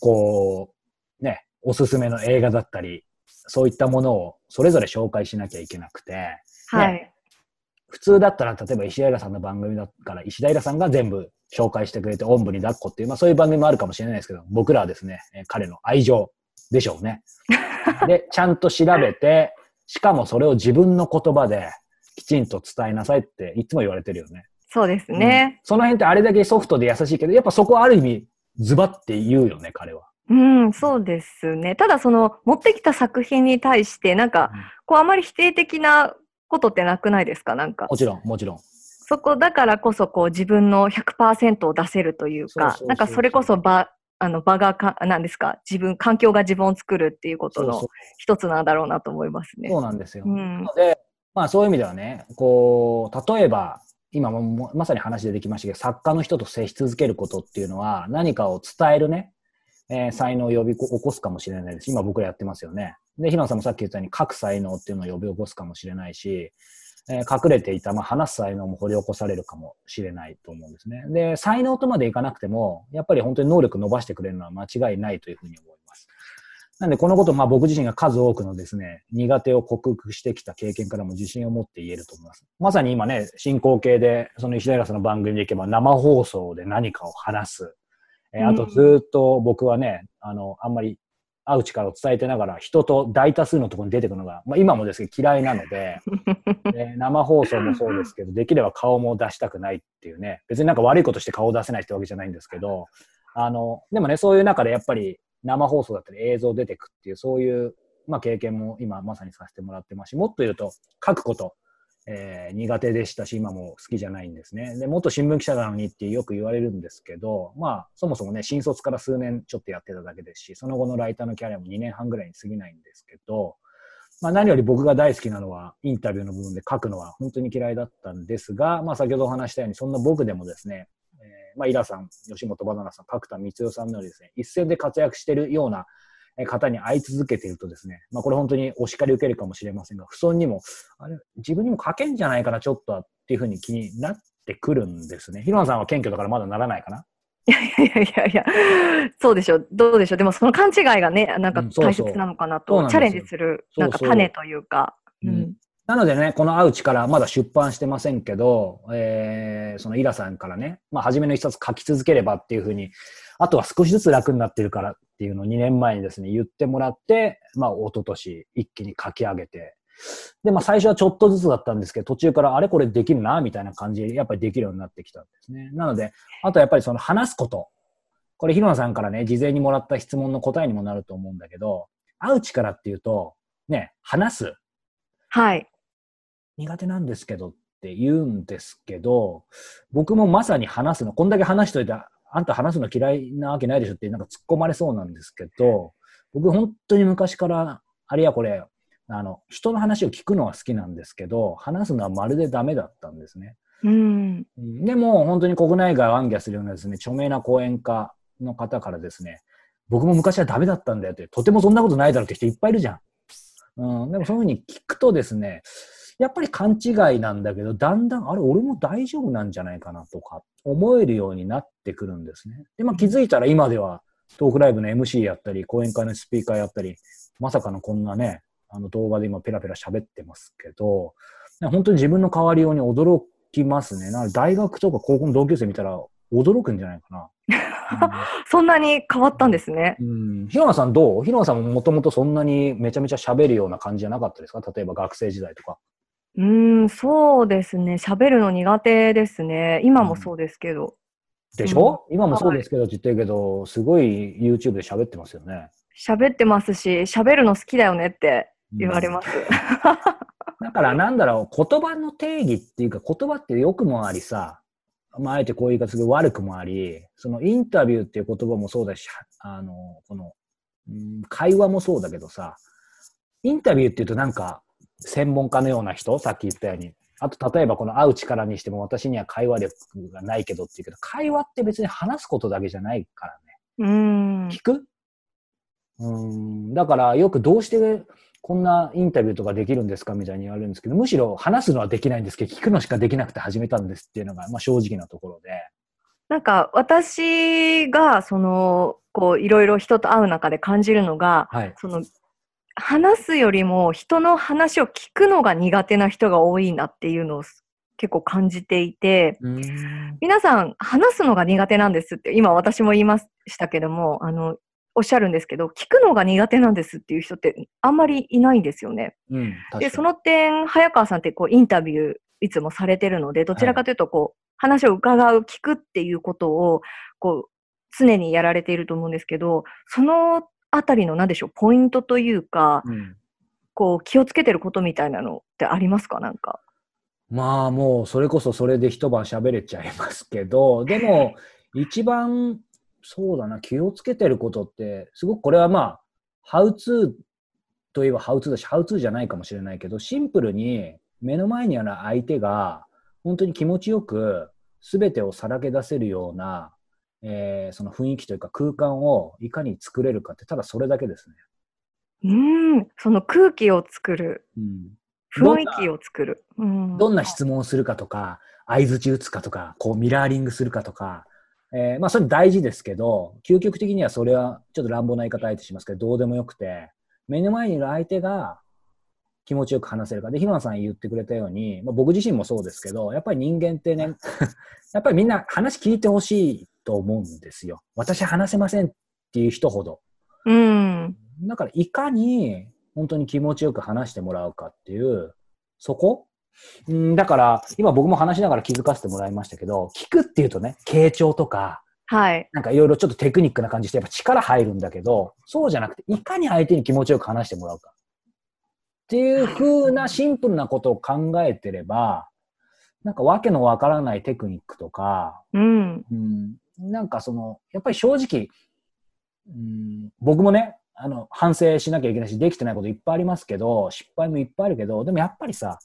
こう、ね、おすすめの映画だったり、そういったものをそれぞれ紹介しなきゃいけなくて、はい。ね、普通だったら、例えば石平さんの番組だから、石平さんが全部紹介してくれて、おんぶに抱っこっていう、まあそういう番組もあるかもしれないですけど、僕らはですね、彼の愛情でしょうね。<laughs> で、ちゃんと調べて、しかもそれを自分の言葉できちんと伝えなさいっていつも言われてるよね。そうですね、うん、その辺ってあれだけソフトで優しいけど、やっぱそこはある意味ズバって言うよね、彼は。うん、そうですね。ただその持ってきた作品に対してなんか、うん、こうあまり否定的なことってなくないですか？なんか。もちろん、もちろん。そこだからこそこう自分の100%を出せるというか、なんかそれこそ場、あの場がか、なんですか、自分、環境が自分を作るっていうことの一つなんだろうなと思いますね。そうなんですよ。うん、で、まあそういう意味ではね、こう、例えば、今もまさに話出てきましたけど、作家の人と接し続けることっていうのは、何かを伝えるね、えー、才能を呼び起こすかもしれないです。今僕らやってますよね。で、平野さんもさっき言ったように、書く才能っていうのを呼び起こすかもしれないし、えー、隠れていた、まあ、話す才能も掘り起こされるかもしれないと思うんですね。で、才能とまでいかなくても、やっぱり本当に能力伸ばしてくれるのは間違いないというふうに思います。なんで、このこと、まあ僕自身が数多くのですね、苦手を克服してきた経験からも自信を持って言えると思います。まさに今ね、進行形で、その石平さんの番組でいけば生放送で何かを話す。えー、あとずっと僕はね、あの、あんまり会う力を伝えてながら人と大多数のところに出てくるのが、まあ、今もですけど嫌いなので <laughs> で生放送もそうですけどできれば顔も出したくないっていうね別になんか悪いことして顔を出せないってわけじゃないんですけどあのでもねそういう中でやっぱり生放送だったり映像出てくっていうそういう、まあ、経験も今まさにさせてもらってますしもっと言うと書くことえー、苦手でしたし、今も好きじゃないんですね。で、元新聞記者なのにってよく言われるんですけど、まあ、そもそもね、新卒から数年ちょっとやってただけですし、その後のライターのキャリアも2年半ぐらいに過ぎないんですけど、まあ、何より僕が大好きなのは、インタビューの部分で書くのは本当に嫌いだったんですが、まあ、先ほどお話したように、そんな僕でもですね、えー、まあ、イラさん、吉本バナナさん、角田光代さんのようにですね、一線で活躍してるような方に会い続けているとですね、まあ、これ本当にお叱り受けるかもしれませんが、不損にも、あれ、自分にも書けんじゃないかな、ちょっとっていうふうに気になってくるんですね。ひろなさんは謙虚だからまだならないかな？いやいやいやいや、そうでしょう、どうでしょう、でもその勘違いがね、なんか大切なのかなと、チャレンジする、なんか種というか。うん、なのでね、この会う力、まだ出版してませんけど、えー、そのイラさんからね、まあ、初めの一冊書き続ければっていうふうに、あとは少しずつ楽になってるからっていうのを2年前にですね、言ってもらって、まあ、一昨年一気に書き上げて、で、まあ、最初はちょっとずつだったんですけど、途中からあれこれできるな、みたいな感じで、やっぱりできるようになってきたんですね。なので、あとやっぱりその話すこと。これ、ひろなさんからね、事前にもらった質問の答えにもなると思うんだけど、会う力っていうと、ね、話す。はい。苦手なんですけどって言うんですけど、僕もまさに話すの、こんだけ話しといたあんた話すの嫌いなわけないでしょってなんか突っ込まれそうなんですけど、僕本当に昔からあれやこれ、あの、人の話を聞くのは好きなんですけど、話すのはまるでダメだったんですね。うん、でも本当に国内外を暗記するようなですね、著名な講演家の方からですね、僕も昔はダメだったんだよって、とてもそんなことないだろうって人いっぱいいるじゃん。うん、でもそういうふうに聞くとですね、やっぱり勘違いなんだけど、だんだん、あれ、俺も大丈夫なんじゃないかなとか、思えるようになってくるんですね。で、まあ気づいたら今では、トークライブの MC やったり、講演会のスピーカーやったり、まさかのこんなね、あの動画で今ペラペラ喋ってますけど、本当に自分の変わりように驚きますね。な大学とか高校の同級生見たら驚くんじゃないかな。<laughs> そんなに変わったんですね。うん。ひろなさんどう？ひろなさんももともとそんなにめちゃめちゃ喋るような感じじゃなかったですか？例えば学生時代とか。うーん、そうですね。喋るの苦手ですね。今もそうですけど。でしょ、今もそうですけどって言ってるけど、すごい YouTube で喋ってますよね。喋ってますし、喋るの好きだよねって言われます。<laughs> だからなんだろう、言葉の定義っていうか、言葉って良くもありさ、まあ、あえてこういう言い方する悪くもあり、そのインタビューっていう言葉もそうだし、あの、この、うん、会話もそうだけどさ、インタビューっていうとなんか、専門家のような人、さっき言ったように。あと、例えばこの会う力にしても私には会話力がないけどっていうけど、会話って別に話すことだけじゃないからね。うん。聞く？うん。だからよくどうしてこんなインタビューとかできるんですかみたいに言われるんですけど、むしろ話すのはできないんですけど、聞くのしかできなくて始めたんですっていうのが、まあ正直なところで。なんか私が、その、こう、いろいろ人と会う中で感じるのが、はい、その話すよりも人の話を聞くのが苦手な人が多いなっていうのを結構感じていて、皆さん話すのが苦手なんですって今私も言いましたけども、あの、おっしゃるんですけど、聞くのが苦手なんですっていう人ってあんまりいないんですよね。うん、で、その点、早川さんってこうインタビューいつもされてるので、どちらかというとこう、話を伺う、聞くっていうことを、こう、常にやられていると思うんですけど、そのあたりの何でしょう、ポイントというか、うんこう、気をつけてることみたいなのってありますか？なんか。まあもうそれこそそれで一晩喋れちゃいますけど、<laughs> でも一番そうだな、気をつけてることって、すごくこれはまあ、ハウツーといえばハウツーだし、ハウツーじゃないかもしれないけど、シンプルに目の前にある相手が本当に気持ちよく全てをさらけ出せるような、えーその雰囲気というか空間をいかに作れるかって、ただそれだけですね。うーん、その空気を作る、うん雰囲気を作る。うん、どんな質問をするかとか、相づち打つかとか、こうミラーリングするかとか、えーまあそれ大事ですけど、究極的にはそれはちょっと乱暴な言い方あえてしますけど、どうでもよくて、目の前にいる相手が気持ちよく話せるか。で、ひろなさん言ってくれたように、まあ、僕自身もそうですけど、やっぱり人間ってね、<laughs> やっぱりみんな話聞いてほしいと思うんですよ。私話せませんっていう人ほど。うん。だからいかに本当に気持ちよく話してもらうかっていう、そこ？うんだから、今僕も話しながら気づかせてもらいましたけど、聞くっていうとね、傾聴とか、はい。なんかいろいろちょっとテクニックな感じして、やっぱ力入るんだけど、そうじゃなくて、いかに相手に気持ちよく話してもらうか。っていう風なシンプルなことを考えてれば、なんかわけのわからないテクニックとか、うん。うん、なんかその、やっぱり正直、うん、僕もね、あの、反省しなきゃいけないし、できてないこといっぱいありますけど、失敗もいっぱいあるけど、でもやっぱりさ、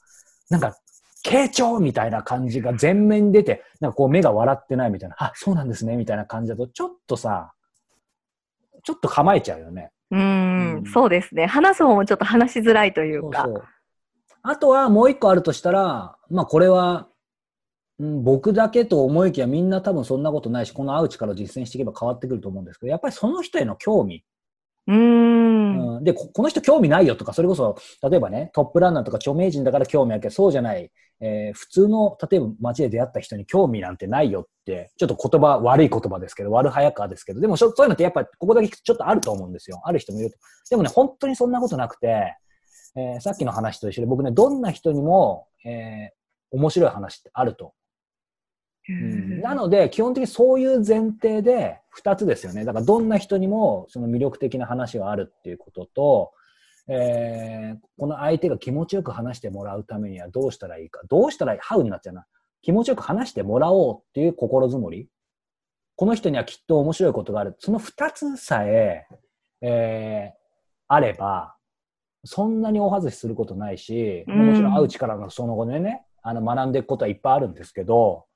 なんか、傾聴みたいな感じが全面に出て、なんかこう目が笑ってないみたいな、あ、そうなんですね、みたいな感じだと、ちょっとさ、ちょっと構えちゃうよね。うんうんそうですね。話す方もちょっと話しづらいというか。そうそう。あとはもう一個あるとしたら、まあこれは、うん、僕だけと思いきやみんな多分そんなことないし、この会う力を実践していけば変わってくると思うんですけど、やっぱりその人への興味。うーん。うん、でこ、この人興味ないよとか、それこそ、例えばね、トップランナーとか著名人だから興味あるけど、そうじゃない、えー普通の、例えば街で出会った人に興味なんてないよって、ちょっと言葉、悪い言葉ですけど、悪早川ですけど、でもそそういうのってやっぱここだけ聞くとちょっとあると思うんですよ。ある人もいると。でもね、本当にそんなことなくて、えーさっきの話と一緒で、僕ね、どんな人にも、えー面白い話ってあるとうんなので、基本的にそういう前提で2つですよね。だから、どんな人にもその魅力的な話はあるっていうことと、えーこの相手が気持ちよく話してもらうためにはどうしたらいいか。どうしたらいい？ハウになっちゃうな。気持ちよく話してもらおうっていう心づもり。この人にはきっと面白いことがある。その2つさええーあれば、そんなに大外しすることないし、うんもちろん会う力のその後でね、あの学んでいくことはいっぱいあるんですけど、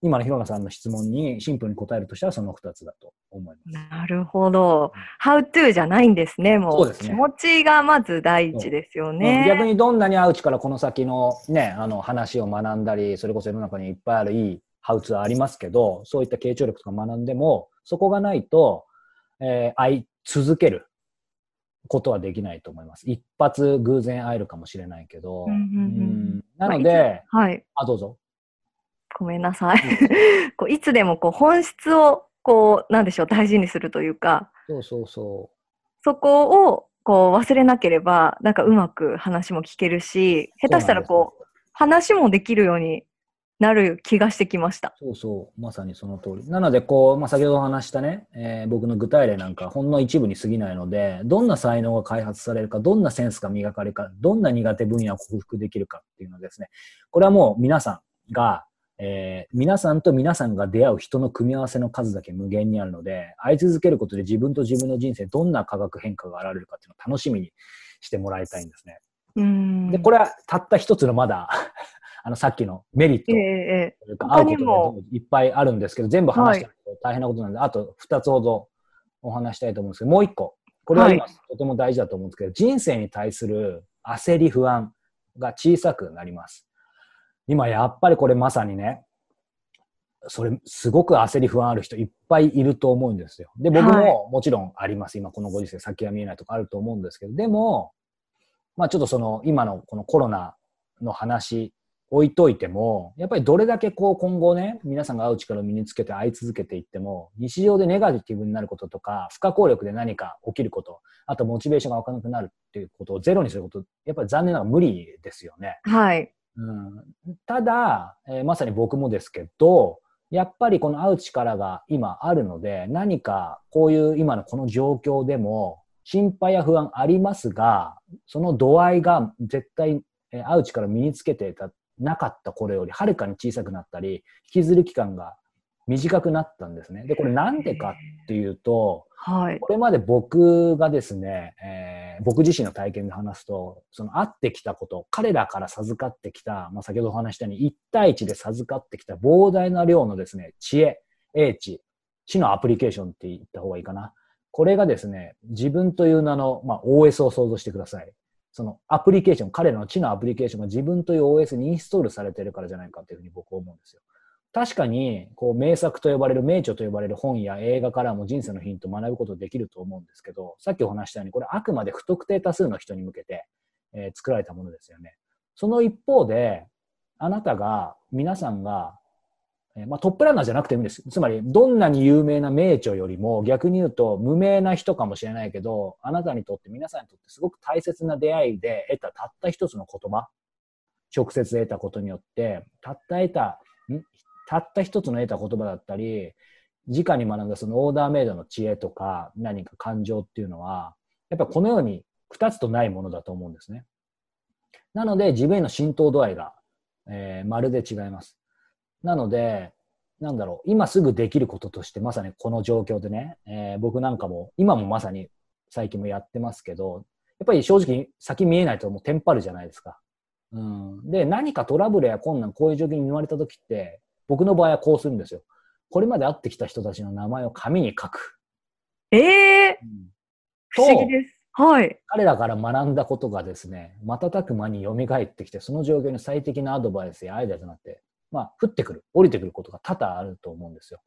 今の広野さんの質問にシンプルに答えるとしたらその2つだと思います。なるほど。How to じゃないんですね。もうそうですね気持ちがまず第一ですよね。うん逆にどんなに会う力この先のね、あの話を学んだり、それこそ世の中にいっぱいあるいいハウツーありますけど、そういった傾聴力とか学んでも、そこがないと、えー会い続けることはできないと思います。一発偶然会えるかもしれないけど、うんうんうんうんなのまあで、はい。あ、どうぞ。ごめんなさい。<laughs> こういつでもこう本質をこうなんでしょう大事にするというか、そうそうそそこをこう忘れなければなんかうまく話も聞けるし、下手したらこう話もできるようになる気がしてきました。そうそう、まさにその通り。なので、こう、まあ、先ほどお話したね、えー僕の具体例なんか、ほんの一部に過ぎないので、どんな才能が開発されるか、どんなセンスが磨かれるか、どんな苦手分野を克服できるかっていうのですね、これはもう皆さんが、えー皆さんと皆さんが出会う人の組み合わせの数だけ無限にあるので、会い続けることで自分と自分の人生、どんな化学変化が現れるかっていうのを楽しみにしてもらいたいんですね。うーん。で、これはたった一つのまだ、<laughs> あの、さっきのメリット。というか、他会うこといっぱいあるんですけど、全部話したら大変なことなんで、あと2つほどお話したいと思うんですけど、もう1個。これは今、はとても大事だと思うんですけど、人生に対する焦り、不安が小さくなります。今、やっぱりこれまさにね、それ、すごく焦り、不安ある人いっぱいいると思うんですよ。で、僕はいももちろんあります。今、このご時世、先が見えないとかあると思うんですけど、でも、まあちょっとその、今のこのコロナの話置いといても、やっぱりどれだけこう今後ね、皆さんが会う力を身につけて会い続けていっても、日常でネガティブになることとか、不可抗力で何か起きること、あとモチベーションが湧かなくなるっていうことをゼロにすること、やっぱり残念ながら無理ですよね。はい。うん、ただ、えー、まさに僕もですけど、やっぱりこの会う力が今あるので、何かこういう今のこの状況でも、心配や不安ありますが、その度合いが絶対、え会う力を身につけてたなかったこれよりはるかに小さくなったり、引きずる期間が短くなったんですね。で、これなんでかっていうと、はい、これまで僕がですね、えー、僕自身の体験で話すと、その会ってきたこと、彼らから授かってきた、まあ、先ほどお話したように、1対1で授かってきた膨大な量のですね、知恵、英知、知のアプリケーションって言った方がいいかな。これがですね、自分という名の、まあ、OS を想像してください。そのアプリケーション、彼らの知のアプリケーションが自分という OS にインストールされてるからじゃないかというふうに僕は思うんですよ。確かに、こう、名作と呼ばれる、名著と呼ばれる本や映画からも人生のヒントを学ぶことできると思うんですけど、さっきお話したように、これあくまで不特定多数の人に向けて、えー、作られたものですよね。その一方で、あなたが、皆さんがえまあ、トップランナーじゃなくてもいいんです。つまり、どんなに有名な名著よりも、逆に言うと、無名な人かもしれないけど、あなたにとって、皆さんにとってすごく大切な出会いで得たたった一つの言葉、直接得たことによって、たった得た、たった一つの得た言葉だったり、直に学んだそのオーダーメイドの知恵とか、何か感情っていうのは、やっぱこのように二つとないものだと思うんですね。なので、自分への浸透度合いが、えー、まるで違います。なので、なんだろう、今すぐできることとして、まさにこの状況でね、えー、僕なんかも、今もまさに最近もやってますけど、やっぱり正直先見えないともうテンパるじゃないですか。うん。で、何かトラブルや困難、こういう状況に見舞われた時って、僕の場合はこうするんですよ。これまで会ってきた人たちの名前を紙に書く。ええーうん、不思議です。はい。彼らから学んだことがですね、瞬く間に蘇ってきて、その状況に最適なアドバイスやアイデアとなって、まあ、降ってくる、降りてくることが多々あると思うんですよ。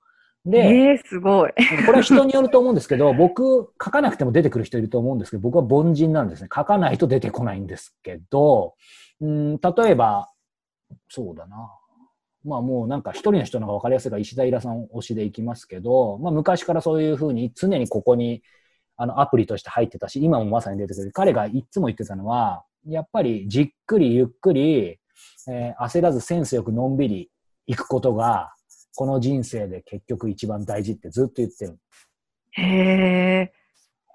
で、えー、すごい。これは人によると思うんですけど、<laughs> 僕、書かなくても出てくる人いると思うんですけど、僕は凡人なんですね。書かないと出てこないんですけど、うん、例えば、そうだな。まあもうなんか一人の人の方が分かりやすいから石田イラさん推しでいきますけど、まあ昔からそういうふうに常にここにあのアプリとして入ってたし、今もまさに出てくる。彼がいつも言ってたのは、やっぱりじっくりゆっくりえー、焦らずセンスよくのんびり行くことが、この人生で結局一番大事ってずっと言ってる。へえ。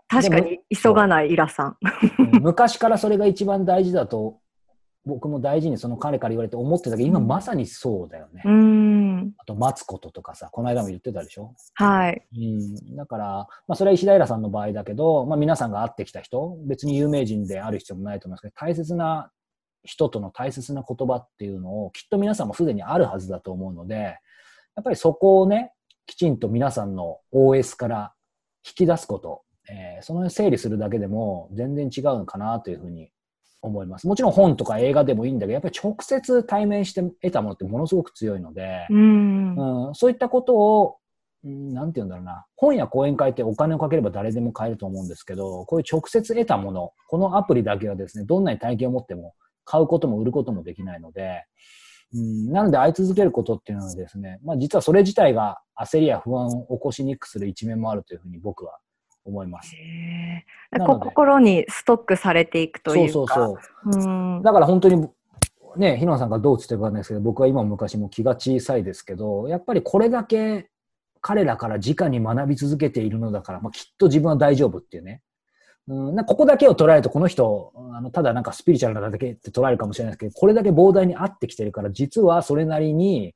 確かに急がないイラさん。昔からそれが一番大事だと、僕も大事にその彼から言われて思ってたけど、今まさにそうだよね。うん。あと待つこととかさ、この間も言ってたでしょ？はい。うん。だから、まあそれは石平さんの場合だけど、まあ皆さんが会ってきた人、別に有名人である必要もないと思いますけど、大切な人との大切な言葉っていうのをきっと皆さんもすでにあるはずだと思うので、やっぱりそこをね、きちんと皆さんの OS から引き出すこと、えー、その整理するだけでも全然違うのかなというふうに思います。もちろん本とか映画でもいいんだけど、やっぱり直接対面して得たものってものすごく強いので、うん、うん、そういったことを、なんて言うんだろうな。本や講演会ってお金をかければ誰でも買えると思うんですけど、こういう直接得たもの、このアプリだけはですね、どんなに体験を持っても買うことも売ることもできないので、うん、なので会い続けることっていうのはですね、まあ実はそれ自体が焦りや不安を起こしにくくする一面もあるというふうに僕は思います。心にストックされていくというか。そうそうそう。うんだから本当にね、日野さんがどうつってばんですけど、僕は今も昔も気が小さいですけど、やっぱりこれだけ彼らから直に学び続けているのだから、まあ、きっと自分は大丈夫っていうね、うん、なここだけを捉えると、この人、あのただなんかスピリチュアルなだけって捉えるかもしれないですけど、これだけ膨大に合ってきてるから、実はそれなりに、うん、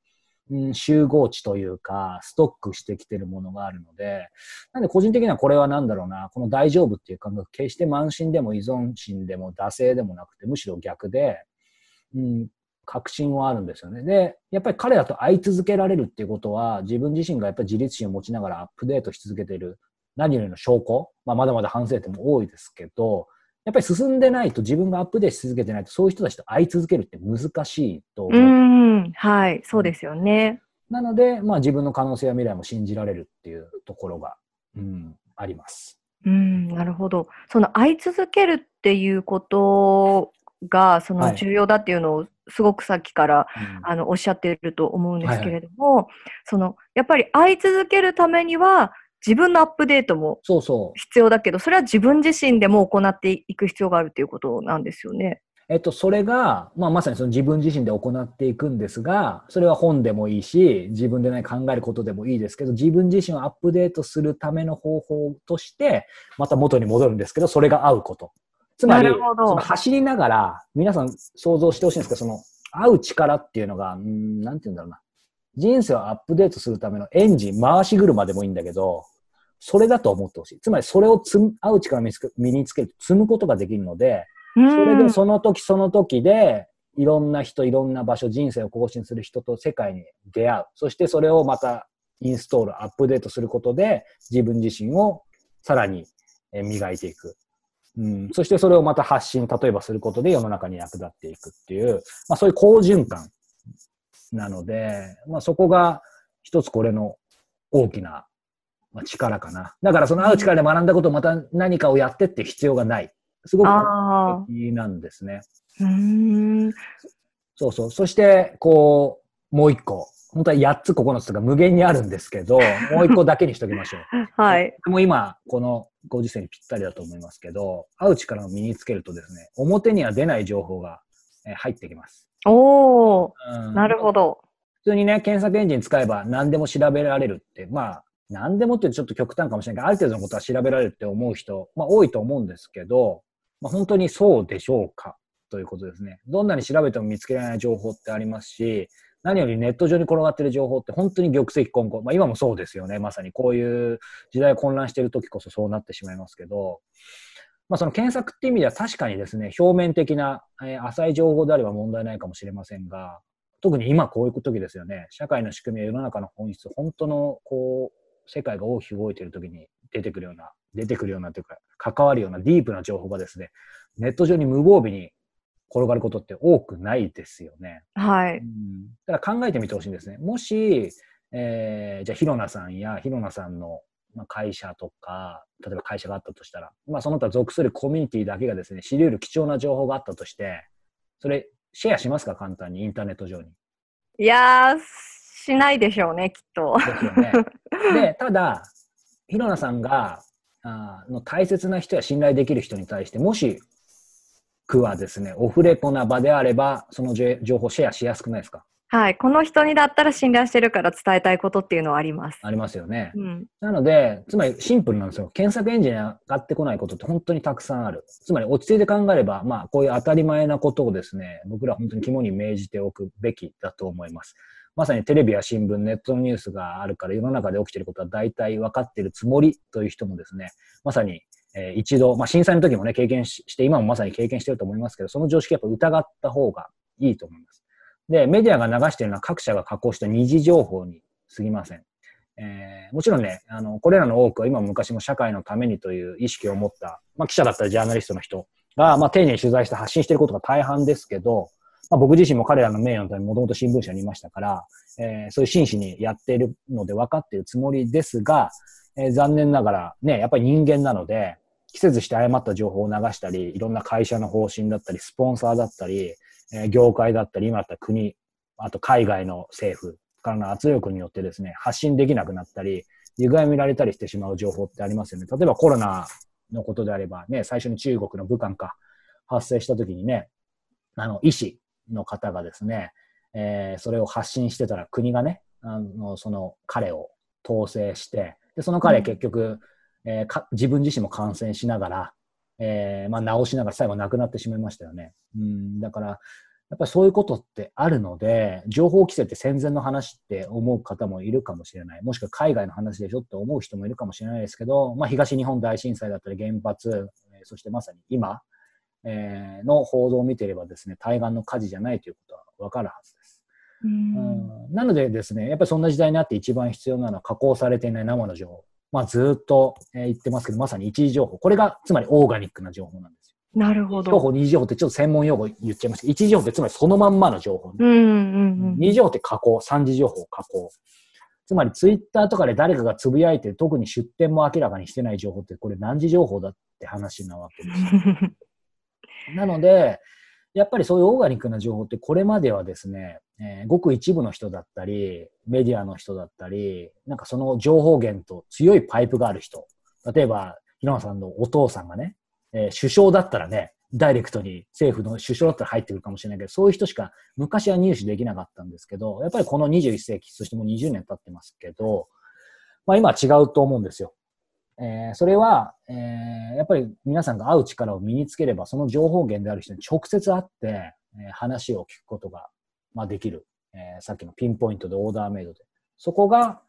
集合値というか、ストックしてきてるものがあるので、なんで個人的にはこれはなんだろうな、この大丈夫っていう感覚、決して慢心でも依存心でも惰性でもなくて、むしろ逆で、うん、確信はあるんですよね。で、やっぱり彼らと会い続けられるっていうことは、自分自身がやっぱり自立心を持ちながらアップデートし続けている何よりの証拠、まあ、まだまだ反省点も多いですけど、やっぱり進んでないと自分がアップデートし続けてないとそういう人たちと会い続けるって難しいと思う。うんはい、そうですよね。なので、まあ、自分の可能性や未来も信じられるっていうところが、うん、あります。うん、なるほど。その会い続けるっていうことがそはいの重要だっていうのをすごくさっきからうんあのおっしゃっていると思うんですけれども、そのやっぱり会い続けるためには自分のアップデートも。必要だけど、それは自分自身でも行っていく必要があるということなんですよね。えっと、それが、まあ、まさにその自分自身で行っていくんですが、それは本でもいいし、自分でね、考えることでもいいですけど、自分自身をアップデートするための方法として、また元に戻るんですけど、それが合うこと。つまり、その走りながら、皆さん想像してほしいんですけど、その、合う力っていうのが、うん、なんて言うんだろうな。人生をアップデートするためのエンジン、回し車でもいいんだけど、それだと思ってほしい。つまり、それを積む、合う力を身につけ身につけると積むことができるので、そそれでその時その時で、いろんな人、いろんな場所、人生を更新する人と世界に出会う。そしてそれをまたインストール、アップデートすることで、自分自身をさらにえー磨いていく。うん、そしてそれをまた発信、例えばすることで世の中に役立っていくっていう、まあそういう好循環なので、まあそこが一つこれの大きなまあ力かな。だからその会う力で学んだことをまた何かをやってって必要がない。すごくああ、的なんですね。うーん。そうそう。そして、こう、もう一個。本当は8つ9つとか無限にあるんですけど、もう一個だけにしときましょう。<laughs> はい。もう今、このご時世にぴったりだと思いますけど、会う力を身につけるとですね、表には出ない情報がえー入ってきます。おー、うんなるほど。普通にね、検索エンジン使えば何でも調べられるって、まあ、何でもっていうとちょっと極端かもしれないけど、ある程度のことは調べられるって思う人、まあ多いと思うんですけど、まあ本当にそうでしょうかということですね。どんなに調べても見つけられない情報ってありますし、何よりネット上に転がってる情報って本当に玉石混交。まあ今もそうですよね。まさにこういう時代混乱してる時こそそうなってしまいますけど、まあその検索って意味では確かにですね、表面的な、え浅い情報であれば問題ないかもしれませんが、特に今こういう時ですよね。社会の仕組みや世の中の本質、本当のこう、世界が大きく動いている時に出てくるような、出てくるようなというか、関わるようなディープな情報がですね、ネット上に無防備に転がることって多くないですよね。はい。うん、だから考えてみてほしいんですね。もし、えーじゃあ、ひろなさんやひろなさんのまあ会社とか、例えば会社があったとしたら、まあ、その他属するコミュニティだけがですね、知り得る貴重な情報があったとして、それ、シェアしますか？簡単に、インターネット上に。いやー、しないでしょうね、きっと。ですよね。で、ただ、ひろなさんが、あーの大切な人や信頼できる人に対して、もし、くはですね、オフレコな場であれば、その情報シェアしやすくないですか？はい。この人にだったら信頼してるから伝えたいことっていうのはあります。ありますよね。うん。なので、つまりシンプルなんですよ。検索エンジンに上がってこないことって本当にたくさんある。つまり落ち着いて考えれば、まあこういう当たり前なことをですね、僕ら本当に肝に銘じておくべきだと思います。まさにテレビや新聞、ネットのニュースがあるから世の中で起きていることは大体分かっているつもりという人もですね、まさに、えー一度、まあ震災の時もね、経験しして、今もまさに経験してると思いますけど、その常識やっぱ疑った方がいいと思います。で、メディアが流しているのは各社が加工した二次情報に過ぎません。えーもちろんね、あの、これらの多くは今も昔も社会のためにという意識を持った、まあ記者だったりジャーナリストの人が、まあ丁寧に取材して発信していることが大半ですけど、まあ僕自身も彼らの名誉のためにもともと新聞社にいましたから、えーそういう真摯にやっているので分かっているつもりですが、えー残念ながらね、やっぱり人間なので、季節して誤った情報を流したり、いろんな会社の方針だったり、スポンサーだったり、えー業界だったり、今だった国、あと海外の政府からの圧力によってですね、発信できなくなったり、歪められたりしてしまう情報ってありますよね。例えばコロナのことであればね、最初に中国の武漢か発生した時にね、あの、医師の方がですね、えーそれを発信してたら国がね、あの、その彼を統制して、で、その彼うん結局、えーか自分自身も感染しながら、えーまあ、治しながら最後亡くなってしまいましたよね。うん、だから、やっぱりそういうことってあるので、情報規制って戦前の話って思う方もいるかもしれない。もしくは海外の話でしょって思う人もいるかもしれないですけど、まあ、東日本大震災だったり原発、えーそしてまさに今、えーの報道を見ていればですね、対岸の火事じゃないということはわかるはずです。ううんんなのでですね、やっぱりそんな時代になって一番必要なのは加工されていない生の情報。まあずっと、えー言ってますけど、まさに一時情報。これがつまりオーガニックな情報なんですよ。なるほど。情報、二次情報ってちょっと専門用語言っちゃいましたけど、一次情報ってつまりそのまんまの情報。うんうんうん。二次情報って加工、三次情報加工。つまりツイッターとかで誰かがつぶやいて特に出典も明らかにしてない情報ってこれ何次情報だって話なわけですよ。<laughs> なので、やっぱりそういうオーガニックな情報ってこれまではですね、えー、ごく一部の人だったり、メディアの人だったり、なんかその情報源と強いパイプがある人。例えば、平野さんのお父さんがね、えー、首相だったらね、ダイレクトに政府の首相だったら入ってくるかもしれないけど、そういう人しか昔は入手できなかったんですけど、やっぱりこの21世紀、そしてもう20年経ってますけど、まあ今は違うと思うんですよ。えー、それは、えー、やっぱり皆さんが会う力を身につければ、その情報源である人に直接会って、え、話を聞くことが、まあ、できる、え。さっきのピンポイントでオーダーメイドで。そこが、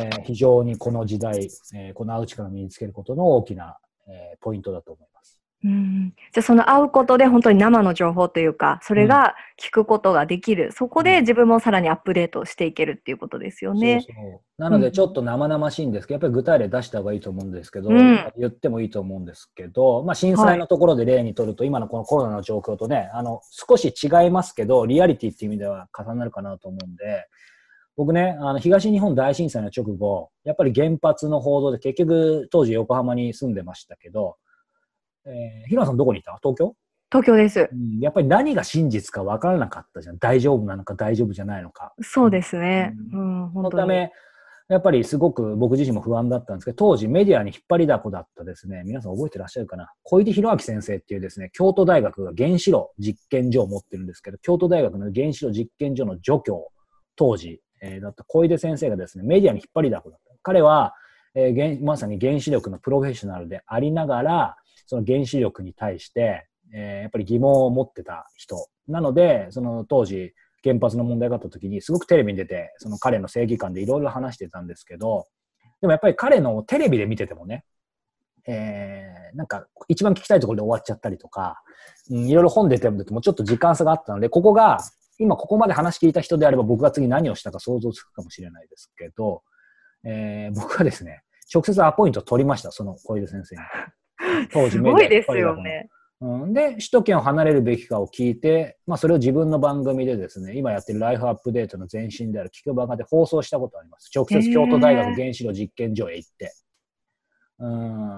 え、非常にこの時代、え、この会う力を身につけることの大きな、え、ポイントだと思います。うん、じゃあその会うことで本当に生の情報というか、それが聞くことができる、うん、そこで自分もさらにアップデートしていけるっていうことですよね。そうそう。なのでちょっと生々しいんですけど、やっぱり具体例出した方がいいと思うんですけど、うん、言ってもいいと思うんですけど、まあ、震災のところで例にとると、はい、今のこのコロナの状況とね、あの少し違いますけど、リアリティっていう意味では重なるかなと思うんで、僕ね、あの東日本大震災の直後、やっぱり原発の報道で結局当時横浜に住んでましたけど、えー、平野さんどこにいた？東京？東京です、うん。やっぱり何が真実か分からなかったじゃん。大丈夫なのか大丈夫じゃないのか。そうですね。うん、うん、そのため、やっぱりすごく僕自身も不安だったんですけど、当時メディアに引っ張りだこだったですね、皆さん覚えてらっしゃるかな？小出博明先生っていうですね、京都大学が原子炉実験所を持ってるんですけど、京都大学の原子炉実験所の助教、当時、えー、だった小出先生がですね、メディアに引っ張りだこだった。彼は、えー、まさに原子力のプロフェッショナルでありながら、その原子力に対して、えー、やっぱり疑問を持ってた人。なので、その当時、原発の問題があった時に、すごくテレビに出て、その彼の正義感でいろいろ話してたんですけど、でもやっぱり彼のテレビで見ててもね、えー、なんか一番聞きたいところで終わっちゃったりとか、うん、いろいろ本出てももちょっと時間差があったので、ここが、今ここまで話聞いた人であれば僕が次何をしたか想像つくかもしれないですけど、えー、僕はですね、直接アポイント取りました、その小出先生に。当時すごいですよね。うん、で、首都圏を離れるべきかを聞いて、まあ、それを自分の番組でですね、今やってるライフアップデートの前身である聞く番で放送したことあります。直接京都大学原子炉実験所へ行って。う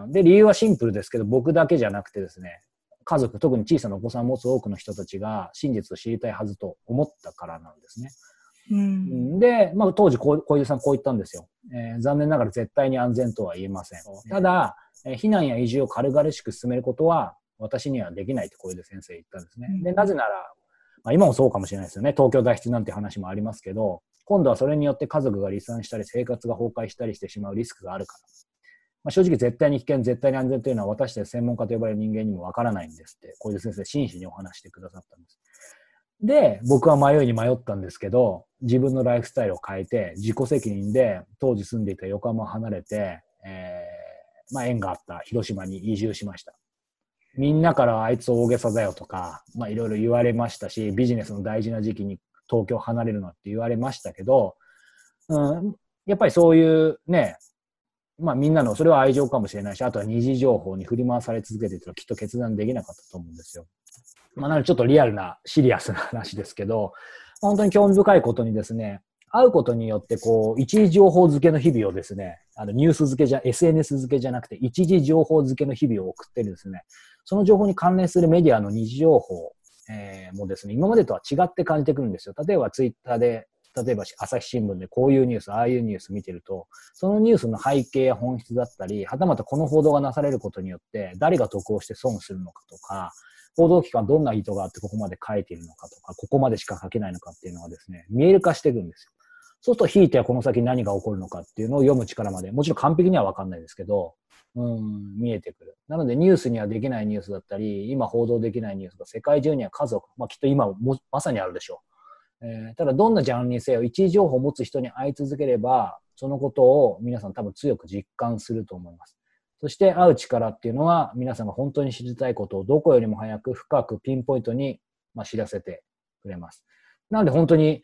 ん、で、理由はシンプルですけど、僕だけじゃなくてですね、家族、特に小さなお子さんを持つ多くの人たちが真実を知りたいはずと思ったからなんですね。うん、で、まあ、当時小出さんこう言ったんですよ、えー、残念ながら絶対に安全とは言えません。ただ、えー、避難や移住を軽々しく進めることは私にはできないって小出先生言ったんですね。で、なぜなら、まあ、今もそうかもしれないですよね。東京脱出なんて話もありますけど、今度はそれによって家族が離散したり生活が崩壊したりしてしまうリスクがあるから。まあ、正直絶対に危険、絶対に安全というのは私たち専門家と呼ばれる人間にもわからないんですって、小出先生真摯にお話してくださったんです。で、僕は迷いに迷ったんですけど、自分のライフスタイルを変えて、自己責任で当時住んでいた横浜を離れて、えー、まあ縁があった広島に移住しました。みんなからあいつ大げさだよとか、まあいろいろ言われましたし、ビジネスの大事な時期に東京離れるのって言われましたけど、うん、やっぱりそういうね、まあみんなの、それは愛情かもしれないし、あとは二次情報に振り回され続けていたらきっと決断できなかったと思うんですよ。まあ、なのでちょっとリアルなシリアスな話ですけど、本当に興味深いことにですね、会うことによって、こう、一時情報付けの日々をですね、あのニュース付けじゃ、SNS 付けじゃなくて、一時情報付けの日々を送ってですね、その情報に関連するメディアの二次情報、えー、もですね、今までとは違って感じてくるんですよ。例えばツイッターで、例えば朝日新聞でこういうニュース、ああいうニュース見てると、そのニュースの背景や本質だったり、はたまたこの報道がなされることによって、誰が得をして損するのかとか、報道機関どんな意図があってここまで書いているのかとか、ここまでしか書けないのかっていうのがですね、見える化していくんですよ。そうすると、ひいてはこの先何が起こるのかっていうのを読む力まで、もちろん完璧にはわかんないですけど、うん、見えてくる。なので、ニュースにはできないニュースだったり、今報道できないニュースが世界中には家族、まあ、きっと今もまさにあるでしょう。えー、ただ、どんなジャンルにせよ、一時情報を持つ人に会い続ければ、そのことを皆さん多分強く実感すると思います。そして会う力っていうのは皆さんが本当に知りたいことをどこよりも早く深くピンポイントに、まあ、知らせてくれます。なので本当に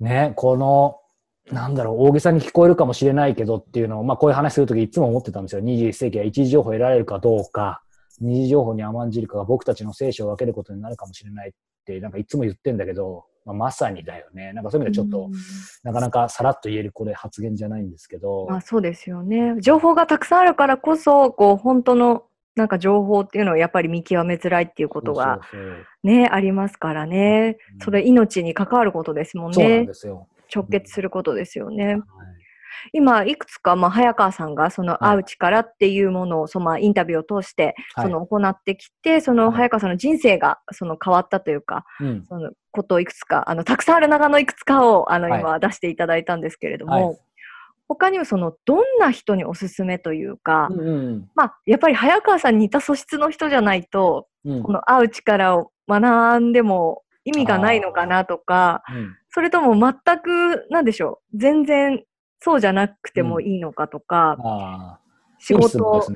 ね、このなんだろう、大げさに聞こえるかもしれないけどっていうのを、まあこういう話するときいつも思ってたんですよ。21世紀は一時情報を得られるかどうか、二次情報に甘んじるかが僕たちの聖書を分けることになるかもしれないって、なんかいつも言ってんだけど、まあ、まさにだよね。なんかそういう意味でちょっと、なかなかさらっと言えるこれ発言じゃないんですけど。まあそうですよね。情報がたくさんあるからこそ、こう、本当のなんか情報っていうのはやっぱり見極めづらいっていうことがね、ありますからね。うん。それ命に関わることですもんね。で。すよ。直結することですよね。はい。今、いくつか、まあ、早川さんが、その、はい。会う力っていうものを、その、まあ、インタビューを通して、はい。その、行ってきて、その、はい。早川さんの人生が、その、変わったというか、うん。その、ことをいくつか、あの、たくさんある中のいくつかを、あの、はい。今、出していただいたんですけれども、はい他にも、その、どんな人におすすめというか、うんうん。まあ、やっぱり早川さんに似た素質の人じゃないと、うん。この会う力を学んでも意味がないのかなとか、うん。それとも全く、なんでしょう、全然そうじゃなくてもいいのかとか、あ仕いい質問事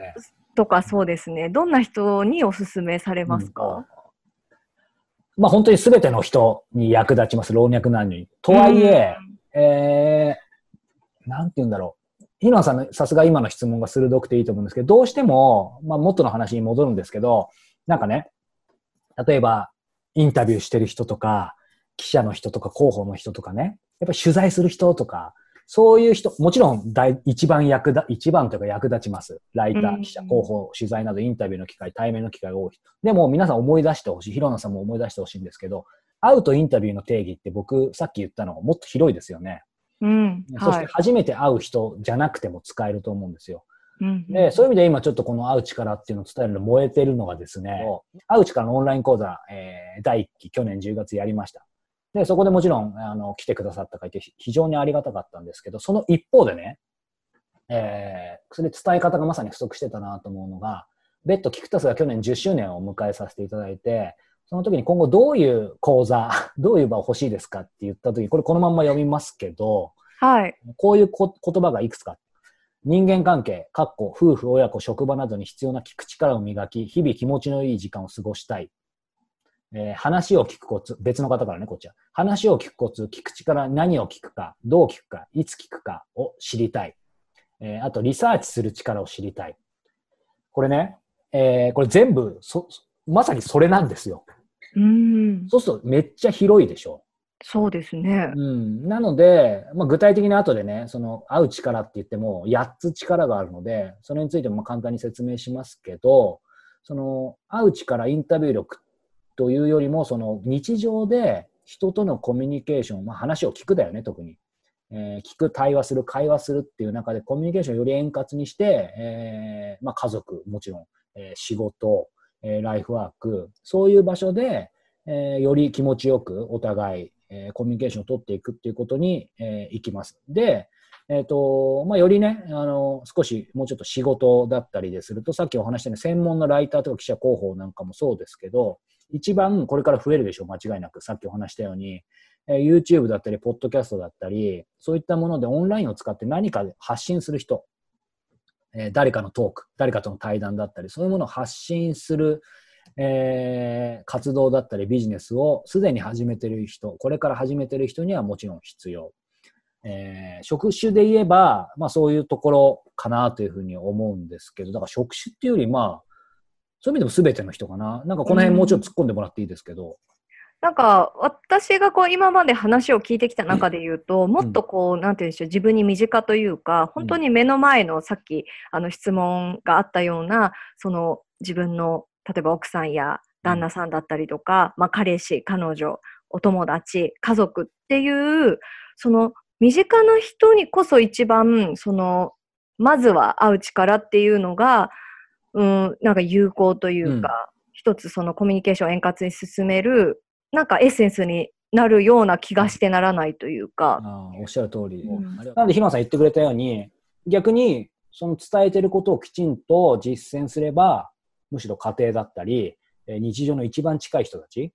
とかそうですね、どんな人におすすめされますか、まあ本当に全ての人に役立ちます、老若男女に。とはいえ、えー、なんて言うんだろう。日野さんのさすが今の質問が鋭くていいと思うんですけど、どうしても、まあ元の話に戻るんですけど、なんかね、例えばインタビューしてる人とか、記者の人とか広報の人とかね、やっぱり取材する人とか、そういう人、もちろん大一番役立、一番というか役立ちます。ライタうんー、記者、広報、取材などインタビューの機会、対面の機会が多い人。でも皆さん思い出してほしい、広野さんも思い出してほしいんですけど、会うとインタビューの定義って僕さっき言ったのがもっと広いですよね。うん、そしてはい。初めて会う人じゃなくても使えると思うんですよ。うんで、そういう意味で今ちょっとこの会う力っていうのを伝えるの燃えてるのがですね、会う力のオンライン講座、えー第1期去年10月やりました。で、そこでもちろん、あの、来てくださった方いてひ非常にありがたかったんですけど、その一方でね、えー、それ伝え方がまさに不足してたなと思うのが、ベッドキクタスが去年10周年を迎えさせていただいて、その時に今後どういう講座、<laughs> どういう場を欲しいですかって言った時に、これこのまんま読みますけど、はい。こういうこ言葉がいくつか。人間関係、かっこ夫婦、親子、職場などに必要な聞く力を磨き、日々気持ちのいい時間を過ごしたい。えー話を聞くコツ、別の方からね、こっちは。話を聞くコツ、聞く力、何を聞くか、どう聞くか、いつ聞くかを知りたい。えーあと、リサーチする力を知りたい。これね、えーこれ全部そ、まさにそれなんですよ。うん、そうするとめっちゃ広いでしょ。そうですね。うん、なので、まあ、具体的に後でね、その、会う力って言っても、8つ力があるので、それについてもまあ簡単に説明しますけど、その、会う力、インタビュー力というよりも、その、日常で人とのコミュニケーション、まあ、話を聞くだよね、特に。えー聞く、対話する、会話するっていう中で、コミュニケーションをより円滑にして、えーまあ、家族、もちろん、えー仕事、えーライフワーク、そういう場所で、えーより気持ちよくお互い、えーコミュニケーションを取っていくっていうことに、えーいきます。で、えっ、と、まあ、よりね、あの、少しもうちょっと仕事だったりですると、さっきお話したように専門のライターとか記者広報なんかもそうですけど、一番これから増えるでしょう、間違いなく。さっきお話したように、えー YouTube だったり、ポッドキャストだったり、そういったものでオンラインを使って何か発信する人、え誰かのトーク、誰かとの対談だったり、そういうものを発信する、えー活動だったりビジネスをすでに始めてる人、これから始めてる人にはもちろん必要。えー職種で言えば、まあそういうところかなというふうに思うんですけど、だから職種っていうより、まあ、そういう意味でも全ての人かな。なんかこの辺もうちょっと突っ込んでもらっていいですけど。なんか、私がこう、今まで話を聞いてきた中で言うと、もっとこう、なんていうんでしょう、自分に身近というか、本当に目の前の、さっき、あの、質問があったような、その、自分の、例えば奥さんや旦那さんだったりとか、まあ、彼氏、彼女、お友達、家族っていう、その、身近な人にこそ一番、その、まずは会う力っていうのが、うん、なんか有効というか、一つそのコミュニケーションを円滑に進める、なんかエッセンスになるような気がしてならないというか。あーおっしゃる通り。うんなので、ひまさん言ってくれたように、逆に、その伝えてることをきちんと実践すれば、むしろ家庭だったり、えー日常の一番近い人たち、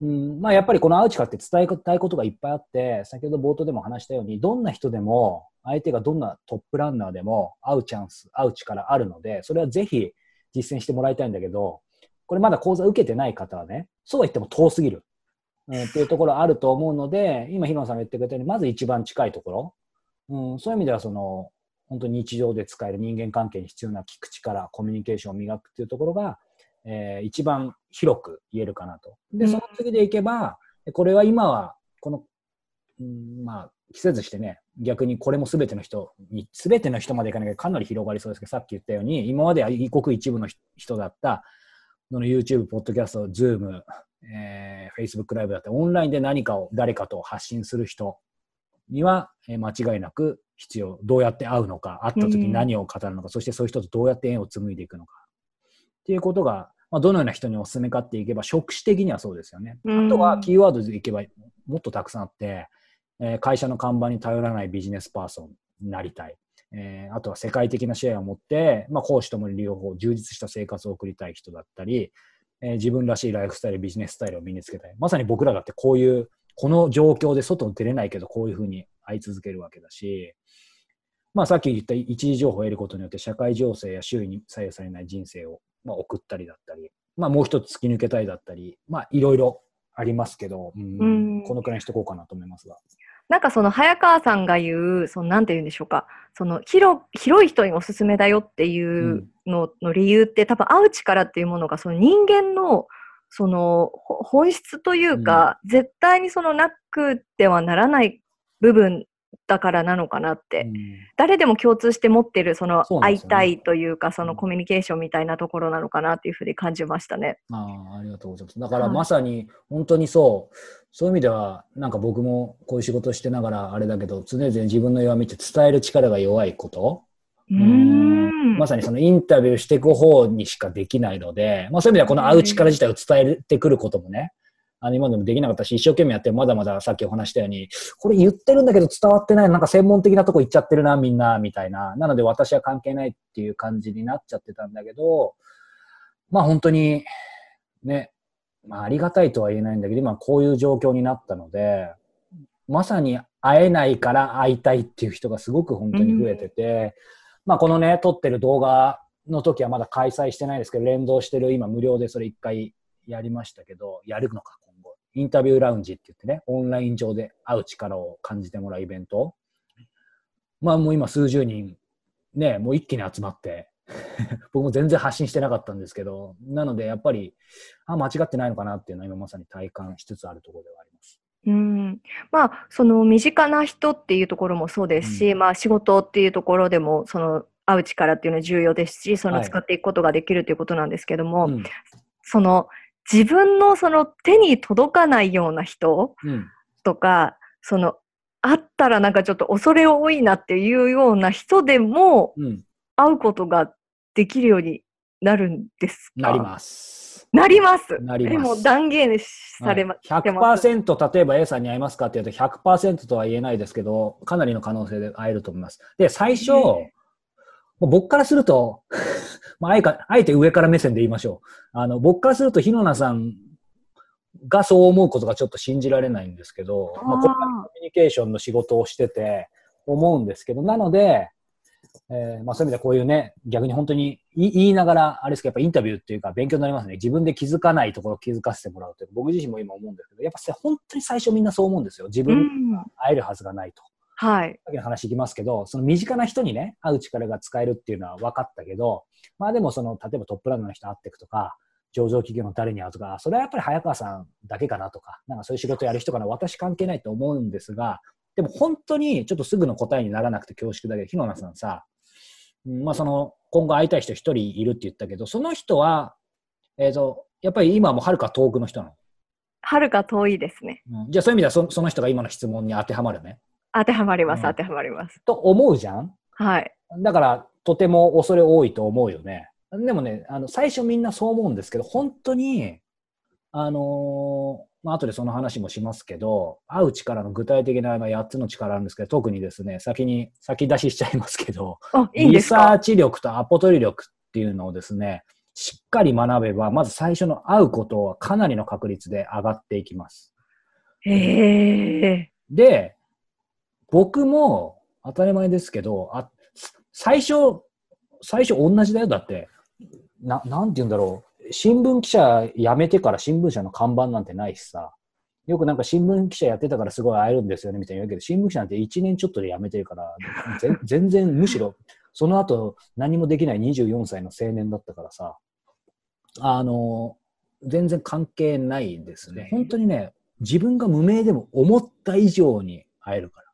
うん、まあやっぱりこのアウチカって伝えたいことがいっぱいあって、先ほど冒頭でも話したように、どんな人でも、相手がどんなトップランナーでも会うチャンス、会う力あるので、それはぜひ実践してもらいたいんだけど、これまだ講座受けてない方はね、そうは言っても遠すぎる。うん、っていうところあると思うので、今、広野さんが言ってくれたように、まず一番近いところ、うん、そういう意味では、その、本当に日常で使える人間関係に必要な聞く力、コミュニケーションを磨くっていうところが、えー一番広く言えるかなと。で、うんその次でいけば、これは今は、この、うん、まあ、季節してね、逆にこれも全ての人に、全ての人までいかなきゃかなり広がりそうですけど、さっき言ったように、今までは異国一部の人だった、その YouTube、ポッドキャスト、Zoom、えー、Facebook ライブだって、オンラインで何かを誰かと発信する人には、えー、間違いなく必要。どうやって会うのか、会った時に何を語るのか、うん、そしてそういう人とどうやって縁を紡いでいくのか。っていうことが、まあ、どのような人にお勧めかっていけば、職種的にはそうですよね。あとはキーワードでいけばもっとたくさんあって、えー、会社の看板に頼らないビジネスパーソンになりたい。えー、あとは世界的なシェアを持って、まあ、講師ともに両方充実した生活を送りたい人だったり、えー、自分らしいライフスタイル、ビジネススタイルを身につけたい。まさに僕らだってこういう、この状況で外に出れないけど、こういうふうに会い続けるわけだし、まあ、さっき言った一時情報を得ることによって社会情勢や周囲に左右されない人生を、まあ、送ったりだったり、まあ、もう一つ突き抜けたいだったり、まあ、いろいろありますけど、うん、このくらいにしとこうかなと思いますが。なんかその早川さんが言う、そのなんて言うんでしょうか、その広広い人におすすめだよっていうのの理由って、多分会う力っていうものがその人間のその本質というか、うん、絶対にそのなくてはならない部分だからなのかなって、うん、誰でも共通して持ってるその会いたいというかそのコミュニケーションみたいなところなのかなっていうふうに感じましたね。あありがとうございます。だからまさに本当にそう、そういう意味ではなんか僕もこういう仕事してながらあれだけど常々自分の弱みって伝える力が弱いこと。うん。まさにそのインタビューしていく方にしかできないので、まあ、そういう意味ではこの会う力自体を伝えてくることもね、あの今でもできなかったし、一生懸命やってまだまださっきお話したように、これ言ってるんだけど伝わってない、なんか専門的なとこ行っちゃってるな、みんな、みたいな。なので私は関係ないっていう感じになっちゃってたんだけど、まあ本当に、ね、まあありがたいとは言えないんだけど、今こういう状況になったので、まさに会えないから会いたいっていう人がすごく本当に増えてて、まあこのね、撮ってる動画の時はまだ開催してないですけど、連動してる今無料でそれ一回やりましたけど、やるのか、インタビューラウンジって言ってね、オンライン上で会う力を感じてもらうイベント。まあもう今数十人、ね、もう一気に集まって <laughs> 僕も全然発信してなかったんですけど、なのでやっぱり、あ、間違ってないのかなっていうのは今まさに体感しつつあるところではあります。うんまあ、その身近な人っていうところもそうですし、うん、まあ、仕事っていうところでもその会う力っていうのは重要ですしその使っていくことができるということなんですけども、はいうん、その自分のその手に届かないような人とか、うん、その会ったらなんかちょっと恐れ多いなっていうような人でも、会うことができるようになるんですか？なります。なります。なります。でも断言されま、はい、100%例えば A さんに会いますかって言うと100%とは言えないですけど、かなりの可能性で会えると思います。で、最初、僕からすると <laughs> まあ、あえか、あえて上から目線で言いましょう。あの、僕からすると、日野名さんがそう思うことがちょっと信じられないんですけど、あまあ、これコミュニケーションの仕事をしてて思うんですけど、なので、えー、まあそういう意味でこういうね、逆に本当に言いながら、あれですけど、やっぱインタビューっていうか勉強になりますね。自分で気づかないところを気づかせてもらうという。僕自身も今思うんですけど、やっぱ本当に最初みんなそう思うんですよ。自分会えるはずがないと。はい。さっきの話いきますけど、その身近な人にね、会う力が使えるっていうのは分かったけど、まあでもその、例えばトップランナーの人会っていくとか、上場企業の誰に会うとか、それはやっぱり早川さんだけかなとか、なんかそういう仕事やる人かな、私関係ないと思うんですが、でも本当にちょっとすぐの答えにならなくて恐縮だけど、日野さんさ、まあその、今後会いたい人一人いるって言ったけど、その人は、えっ、ー、と、やっぱり今もはるか遠くの人なの？はるか遠いですね。うん、じゃあそういう意味ではそその人が今の質問に当てはまるね。当てはまります、当てはまります。と思うじゃん？はい。だから、とても恐れ多いと思うよね。でもね、あの、最初みんなそう思うんですけど、本当に、あのー、まあ、後でその話もしますけど、会う力の具体的な8つの力あるんですけど、特にですね、先に、先出ししちゃいますけど、いいリサーチ力とアポ取り力っていうのをですね、しっかり学べば、まず最初の会うことはかなりの確率で上がっていきます。へえ。で、僕も当たり前ですけど、あ最初、最初同じだよ。だって、ななんて言うんだろう。新聞記者辞めてから新聞社の看板なんてないしさ。よくなんか新聞記者やってたからすごい会えるんですよねみたいに言うけど、新聞記者なんて1年ちょっとで辞めてるから、<laughs> 全然むしろ、その後何もできない24歳の青年だったからさ、あの、全然関係ないですね。本当にね、自分が無名でも思った以上に会えるから。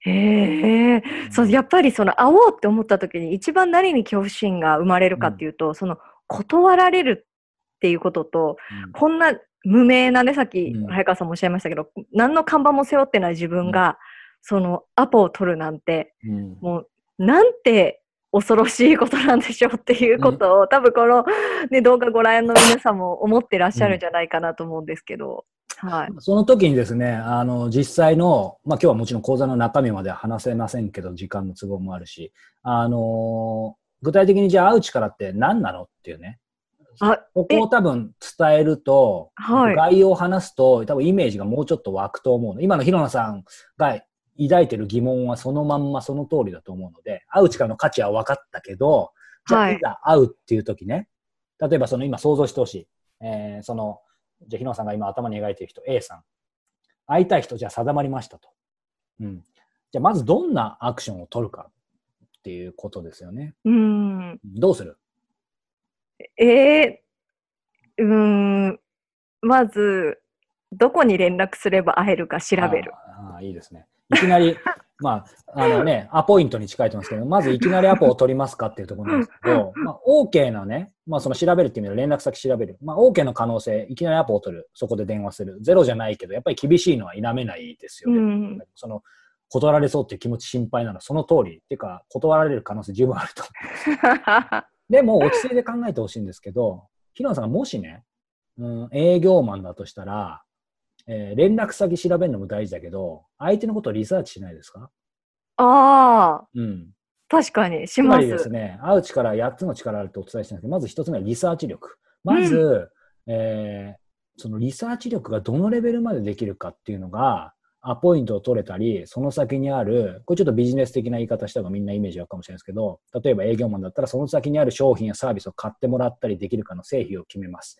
へえ、そう、やっぱりその会おうって思った時に一番何に恐怖心が生まれるかっていうと、その断られるっていうことと、こんな無名なね、さっきうん。早川さんもおっしゃいましたけど、何の看板も背負ってない自分が、そのアポを取るなんて、うん。もうなんて恐ろしいことなんでしょうっていうことを、多分この、ね、動画ご覧の皆さんも思ってらっしゃるんじゃないかなと思うんですけど、はい。その時にですね、あの、実際の、まあ今日はもちろん講座の中身までは話せませんけど、時間の都合もあるし、あの、具体的にじゃあ会う力って何なのっていうね。あ、ここを多分伝えると、はい概要を話すと、多分イメージがもうちょっと湧くと思うの。今の広野さんが抱いてる疑問はそのまんまその通りだと思うので、会う力の価値は分かったけど、じゃあはいいざ会うっていう時ね、例えばその今想像してほしい。えーその、じゃあ広野さんが今頭に描いてる人 A さん。会いたい人じゃあ定まりましたと。うん。じゃあまずどんなアクションを取るかっていうことですよね。うん。どうする？ええうーん、まず、どこに連絡すれば会えるか調べる。あーあーいいですね。いきなり、まあ、あのね、<laughs> アポイントに近いと思うんですけど、まずいきなりアポを取りますかっていうところなんですけど、<laughs> まあ、OK なね、まあ、その調べるっていう意味で連絡先調べる。まあ、OK の可能性、いきなりアポを取る。そこで電話する。ゼロじゃないけど、やっぱり厳しいのは否めないですよね。うん。その、断られそうっていう気持ち心配なのはその通り。っていうか、断られる可能性十分あると。<laughs> でも、落ち着いて考えてほしいんですけど、平野さんがもしね、うん、営業マンだとしたら、えー連絡先調べるのも大事だけど、相手のことをリサーチしないですか？ああ、うん。確かに、しつまま。りですすね、会う力8つの力あるとお伝えしたんですけど、まず1つ目はリサーチ力。まず、えーそのリサーチ力がどのレベルまでできるかっていうのが、アポイントを取れたり、その先にある、これちょっとビジネス的な言い方した方がみんなイメージ湧くかもしれないですけど、例えば営業マンだったら、その先にある商品やサービスを買ってもらったりできるかの製品を決めます。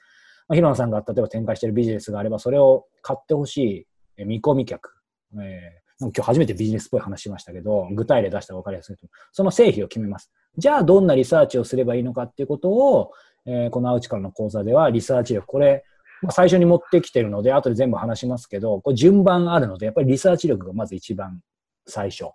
まあ、広野さんが例えば展開しているビジネスがあれば、それを買ってほしい見込み客、えー今日初めてビジネスっぽい話しましたけど、具体例出したら分かりやすいと。その製品を決めます。じゃあ、どんなリサーチをすればいいのかっていうことを、えーこのアウチからの講座ではリサーチ力、これ、まあ最初に持ってきてるので、後で全部話しますけど、これ順番あるので、やっぱりリサーチ力がまず一番最初。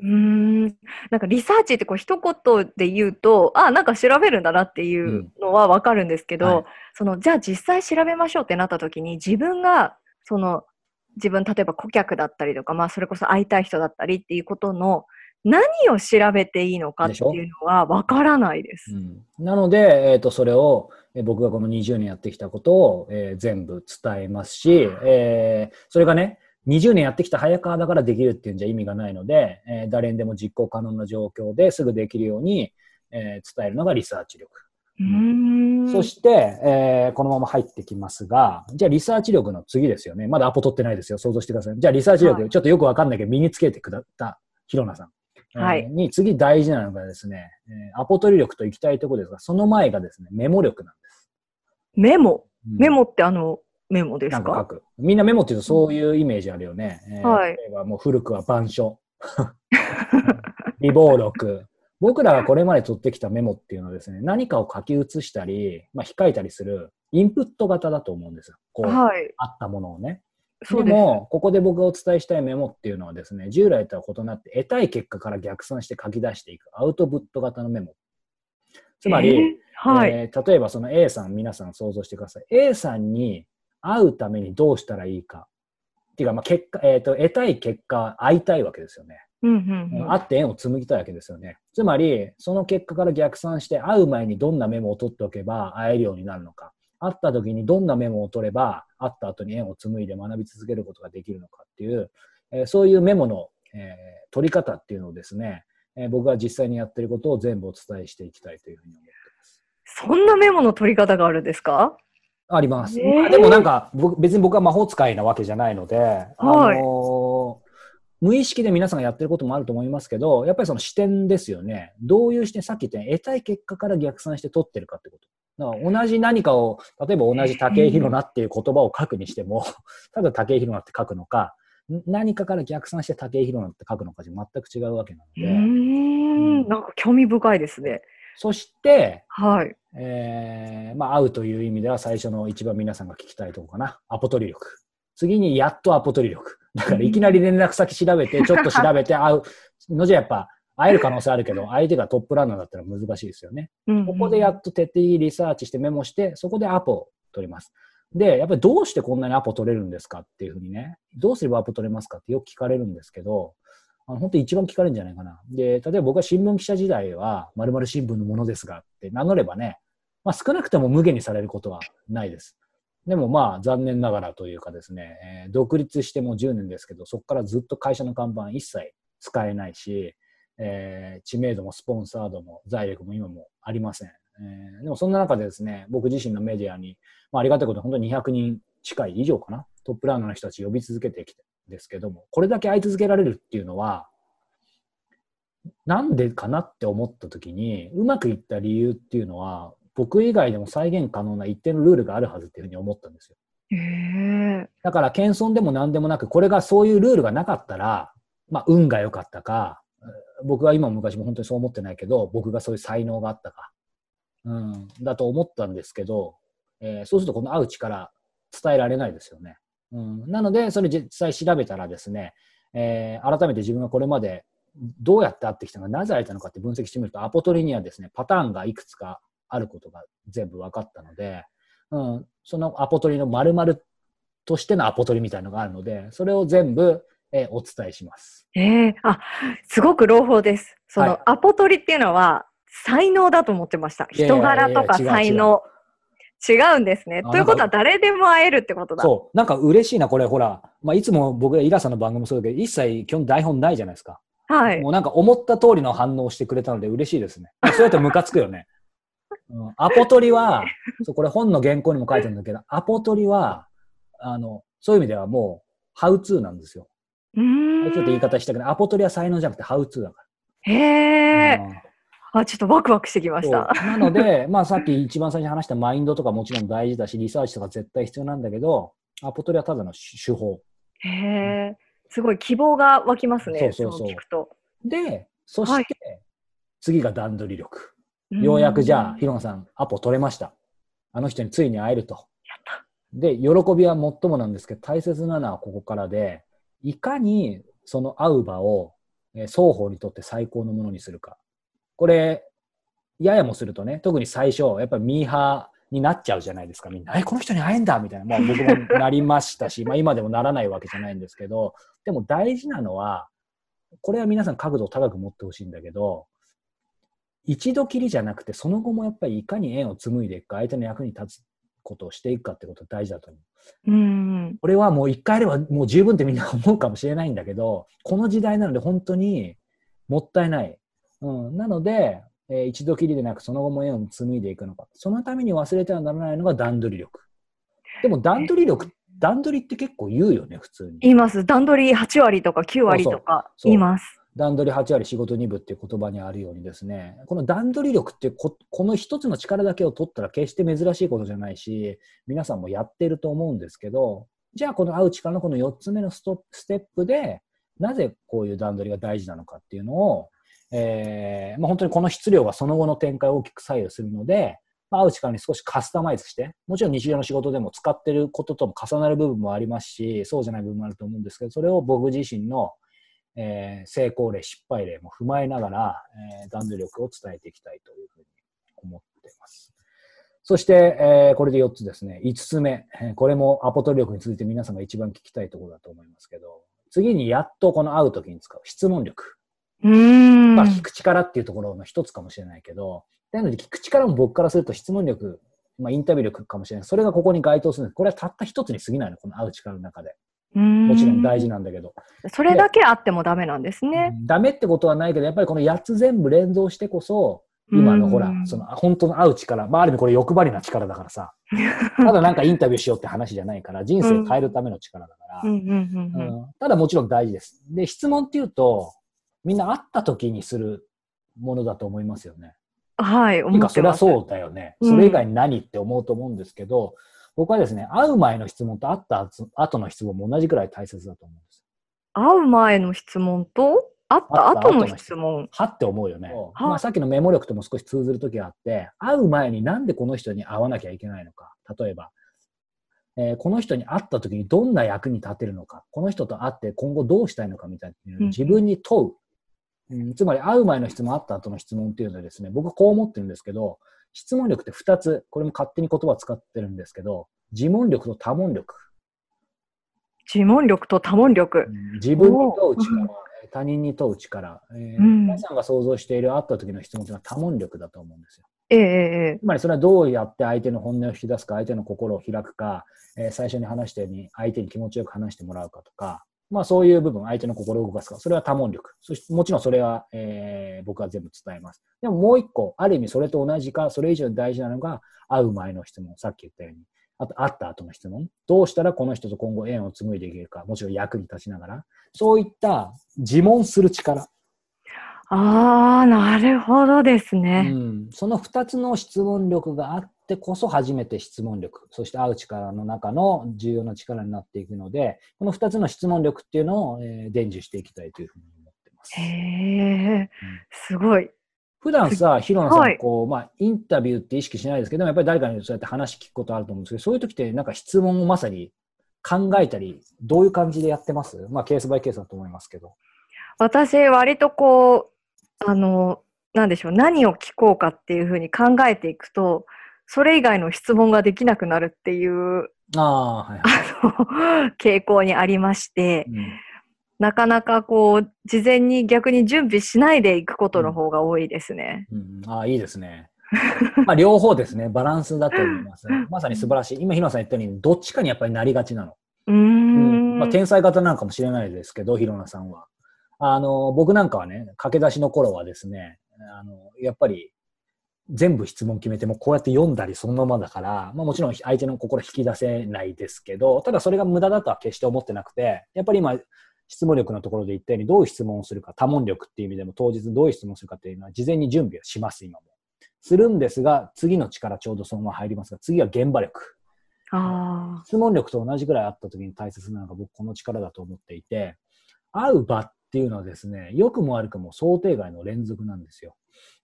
うーん。なんかリサーチってこう一言で言うと、あ、なんか調べるんだなっていうのはわかるんですけど、はい。その、じゃあ実際調べましょうってなった時に自分が、その、自分、例えば顧客だったりとか、まあそれこそ会いたい人だったりっていうことの、何を調べていいのかっていうのはわからないです。うん。なので、えー、とそれを、えー僕がこの20年やってきたことを、えー全部伝えますし、えーそれがね、20年やってきた早川だからできるっていうんじゃ意味がないので、えー誰にでも実行可能な状況ですぐできるように、えー伝えるのがリサーチ力。うーん。そして、えーこのまま入ってきますが、じゃあリサーチ力の次ですよね。まだアポ取ってないですよ。想像してください。じゃあリサーチ力、はいちょっとよくわかんないけど身につけてくだった広名さん。はいえーに次大事なのがですね、えーアポ取り力と行きたいところですが、その前がですね、メモ力なんです。メモ？うんメモってあのメモですか？なんか書く。みんなメモっていうとそういうイメージあるよね。えーはい例えばもう古くは板書。<laughs> 微暴録。僕らがこれまで取ってきたメモっていうのはですね、何かを書き写したり、まあ、控えたりするインプット型だと思うんですよ。こう、はい。あったものをね。でも、ここで僕がお伝えしたいメモっていうのはですね、従来とは異なって、得たい結果から逆算して書き出していくアウトプット型のメモ。つまり、えー？はい。えー例えばその A さん、皆さん想像してください。A さんに会うためにどうしたらいいか。っていうか、まあ、結果、えっ、と、得たい結果、会いたいわけですよね。うんうんうん会って縁を紡ぎたいわけですよね。つまり、その結果から逆算して、会う前にどんなメモを取っておけば会えるようになるのか。会った時にどんなメモを取れば、会った後に縁を紡いで学び続けることができるのかっていう、えーそういうメモの、えー取り方っていうのをですね、えー僕が実際にやってることを全部お伝えしていきたいというふうに思ってます。そんなメモの取り方があるんですか？あります。でもなんか、僕別に僕は魔法使いなわけじゃないので、あのー無意識で皆さんがやってることもあると思いますけど、やっぱりその視点ですよね。どういう視点、さっき言ったように得たい結果から逆算して取ってるかってこと。同じ何かを、例えば同じ竹井宏奈っていう言葉を書くにしても、<laughs> ただ竹井宏奈って書くのか、ん何かから逆算して竹井宏奈って書くのかじゃ全く違うわけなので、ん。なんか興味深いですね。そして、はい。えーまあ、会うという意味では最初の一番皆さんが聞きたいところかな。アポ取り力。次にやっとアポ取り力。だからいきなり連絡先調べて、<laughs> ちょっと調べて会うのじゃやっぱ会える可能性あるけど、相手がトップランナーだったら難しいですよね。うんここでやっと徹底リサーチしてメモして、そこでアポを取ります。で、やっぱりどうしてこんなにアポ取れるんですかっていうふうにね、どうすればアポ取れますかってよく聞かれるんですけど、あの本当に一番聞かれるんじゃないかな。で、例えば僕は新聞記者時代は、〇〇新聞のものですがって名乗ればね、まあ少なくても無限にされることはないです。でもまあ残念ながらというかですね、えー独立してもう10年ですけど、そこからずっと会社の看板一切使えないし、えー知名度もスポンサードも財力も今もありません。えーでもそんな中でですね、僕自身のメディアに、まあ、ありがたいことに本当に200人近い以上かな、トップランナーの人たち呼び続けてきてですけども、これだけ会い続けられるっていうのは、なんでかなって思った時に、うまくいった理由っていうのは、僕以外でも再現可能な一定のルールがあるはずっていうふうに思ったんですよ。だから謙遜でも何でもなく、これがそういうルールがなかったら、まあ、運が良かったか、えー僕は今も昔も本当にそう思ってないけど、僕がそういう才能があったか、うん、だと思ったんですけど、えーそうするとこの会う力伝えられないですよね。うん、なので、それ実際調べたらですね、えー改めて自分がこれまでどうやって会ってきたのか、なぜ会えたのかって分析してみると、アポ取りにはですね、パターンがいくつかあることが全部分かったので、うん、そのアポ取りの丸々としてのアポ取りみたいなのがあるので、それを全部、えーお伝えします。ええあ、すごく朗報です。その、はいアポ取りっていうのは才能だと思ってました。いやいや人柄とかいやいや違う才能。違うんですね。あということは誰でも会えるってことだ。そう。なんか嬉しいな、これ、ほら。まあ、いつも僕がイラさんの番組もそうだけど、一切基本台本ないじゃないですか。はい。もうなんか思った通りの反応をしてくれたので嬉しいですね。そうやってムカつくよね。<laughs> うん、アポ取りは、そうこれ本の原稿にも書いてるんだけど、アポ取りは、あの、そういう意味ではもう、ハウツーなんですよ。うーん。ちょっと言い方したけど、アポ取りは才能じゃなくてハウツーだかへら。え、うんあ、ちょっとワクワクしてきました。なので、<laughs> まあさっき一番最初に話したマインドとかもちろん大事だし、リサーチとか絶対必要なんだけど、アポ取りはただの手法。へえ、すごい希望が湧きますね。そうそうそう聞くと。で、そして、はい次が段取り力。ようやくじゃあ、うんヒロンさん、アポ取れました。あの人についに会えると。で、喜びは最もなんですけど、大切なのはここからで、いかにその会う場を、えー双方にとって最高のものにするか。これ、ややもするとね、特に最初、やっぱりミーハーになっちゃうじゃないですか、みんな。え、この人に会えんだみたいな。まあ僕もなりましたし、<laughs> まあ今でもならないわけじゃないんですけど、でも大事なのは、これは皆さん角度を高く持ってほしいんだけど、一度きりじゃなくて、その後もやっぱりいかに縁を紡いでいくか、相手の役に立つことをしていくかってことが大事だと思う。うん。これはもう一回あればもう十分ってみんな思うかもしれないんだけど、この時代なので本当にもったいない。うん、なので、えー一度きりでなくその後も縁を紡いでいくのか。そのために忘れてはならないのが段取り力。でも段取り力、段取りって結構言うよね、普通に。言います。段取り8割とか9割とかそうそう言います。段取り8割仕事2部っていう言葉にあるようにですね、この段取り力ってここの一つの力だけを取ったら決して珍しいことじゃないし、皆さんもやってると思うんですけど、じゃあこの会う力のこの4つ目のストステップで、なぜこういう段取りが大事なのかっていうのを、えーまあ、本当にこの質量がその後の展開を大きく左右するので、まあ、会う力に少しカスタマイズして、もちろん日常の仕事でも使ってることとも重なる部分もありますし、そうじゃない部分もあると思うんですけど、それを僕自身のえー成功例、失敗例も踏まえながら、えー段取力を伝えていきたいというふうに思っています。そして、えーこれで4つですね。5つ目、えこれもアポ取り力について皆さんが一番聞きたいところだと思いますけど、次にやっとこの会うときに使う質問力。うーん。まあ、聞く力っていうところの一つかもしれないけど、なので聞く力も僕からすると質問力、まあ、インタビュー力かもしれない。それがここに該当する。これはたった一つに過ぎないの、この会う力の中で。ももちろん大事なんだけど。それだけあってもダメなんですね。ダメってことはないけど、やっぱりこの8つ全部連動してこそ、今のうんほら、その本当の合う力、まあある意味これ欲張りな力だからさ、<laughs> ただなんかインタビューしようって話じゃないから、人生変えるための力だから、ただもちろん大事です。で、質問っていうと、みんな会った時にするものだと思いますよね。はい、思ってます。それはそうだよね。うんそれ以外に何って思うと思うんですけど、僕はですね、会う前の質問と会った後の質問も同じくらい大切だと思うんです。会う前の質問と、会った後の質問？はって思うよね。はいまあ、さっきのメモ力とも少し通ずるときがあって、会う前になんでこの人に会わなきゃいけないのか。例えば、えーこの人に会った時にどんな役に立てるのか、この人と会って今後どうしたいのかみたいな自分に問う。うんつまり会う前の質問、会った後の質問っていうのはですね、僕こう思ってるんですけど、質問力って2つ、これも勝手に言葉を使ってるんですけど、自問力と多問力。自問力と多問力。うん自分に問う力、<laughs> 他人に問う力、えーうん皆さんが想像している会った時の質問というのは多問力だと思うんですよ。ええええつまりそれはどうやって相手の本音を引き出すか、相手の心を開くか、えー最初に話したように相手に気持ちよく話してもらうかとか、まあそういう部分、相手の心を動かすか、それは多問力。そしてもちろんそれは、えー僕は全部伝えます。でももう一個、ある意味それと同じか、それ以上に大事なのが、会う前の質問、さっき言ったように。あと、会った後の質問。どうしたらこの人と今後縁を紡いでいけるか、もちろん役に立ちながら。そういった自問する力。ああ、なるほどですうね。ん、その2つの質問力があってこそ初めて質問力、そして会う力の中の重要な力になっていくので、この2つの質問力っていうのを、えー伝授していきたいというふうに思ってます。へえ、すごい。普段さ、ヒロナさん、はいこう、まあ、インタビューって意識しないですけど、やっぱり誰かにそうやって話聞くことあると思うんですけど、そういう時ってなんか質問をまさに考えたり、どういう感じでやってます？まあ、ケースバイケースだと思いますけど。私、割とこう、あの、なんでしょう、何を聞こうかっていうふうに考えていくと、それ以外の質問ができなくなるっていうああ、はいはい。あの <laughs> 傾向にありまして、うんなかなかこう、事前に逆に準備しないでいくことの方が多いですね。うん、ああ、いいですね。<laughs> まあ、両方ですね。バランスだと思います。<laughs> まさに素晴らしい。今、日野さん言ったように、どっちかにやっぱりなりがちなの。うんん。まあ、天才型なのかもしれないですけど、ひろなさんは。あの、僕なんかはね、駆け出しの頃はですね、あの、やっぱり、全部質問決めてもこうやって読んだりそのままだから、まあもちろん相手の心引き出せないですけど、ただそれが無駄だとは決して思ってなくて、やっぱり今、質問力のところで言ったようにどういう質問をするか、多問力っていう意味でも当日どういう質問をするかっていうのは事前に準備をします、今も。するんですが、次の力ちょうどそのまま入りますが、次は現場力。あ質問力と同じぐらいあった時に大切なのが僕この力だと思っていて、会う場っていうのはですね、良くも悪くも想定外の連続なんですよ。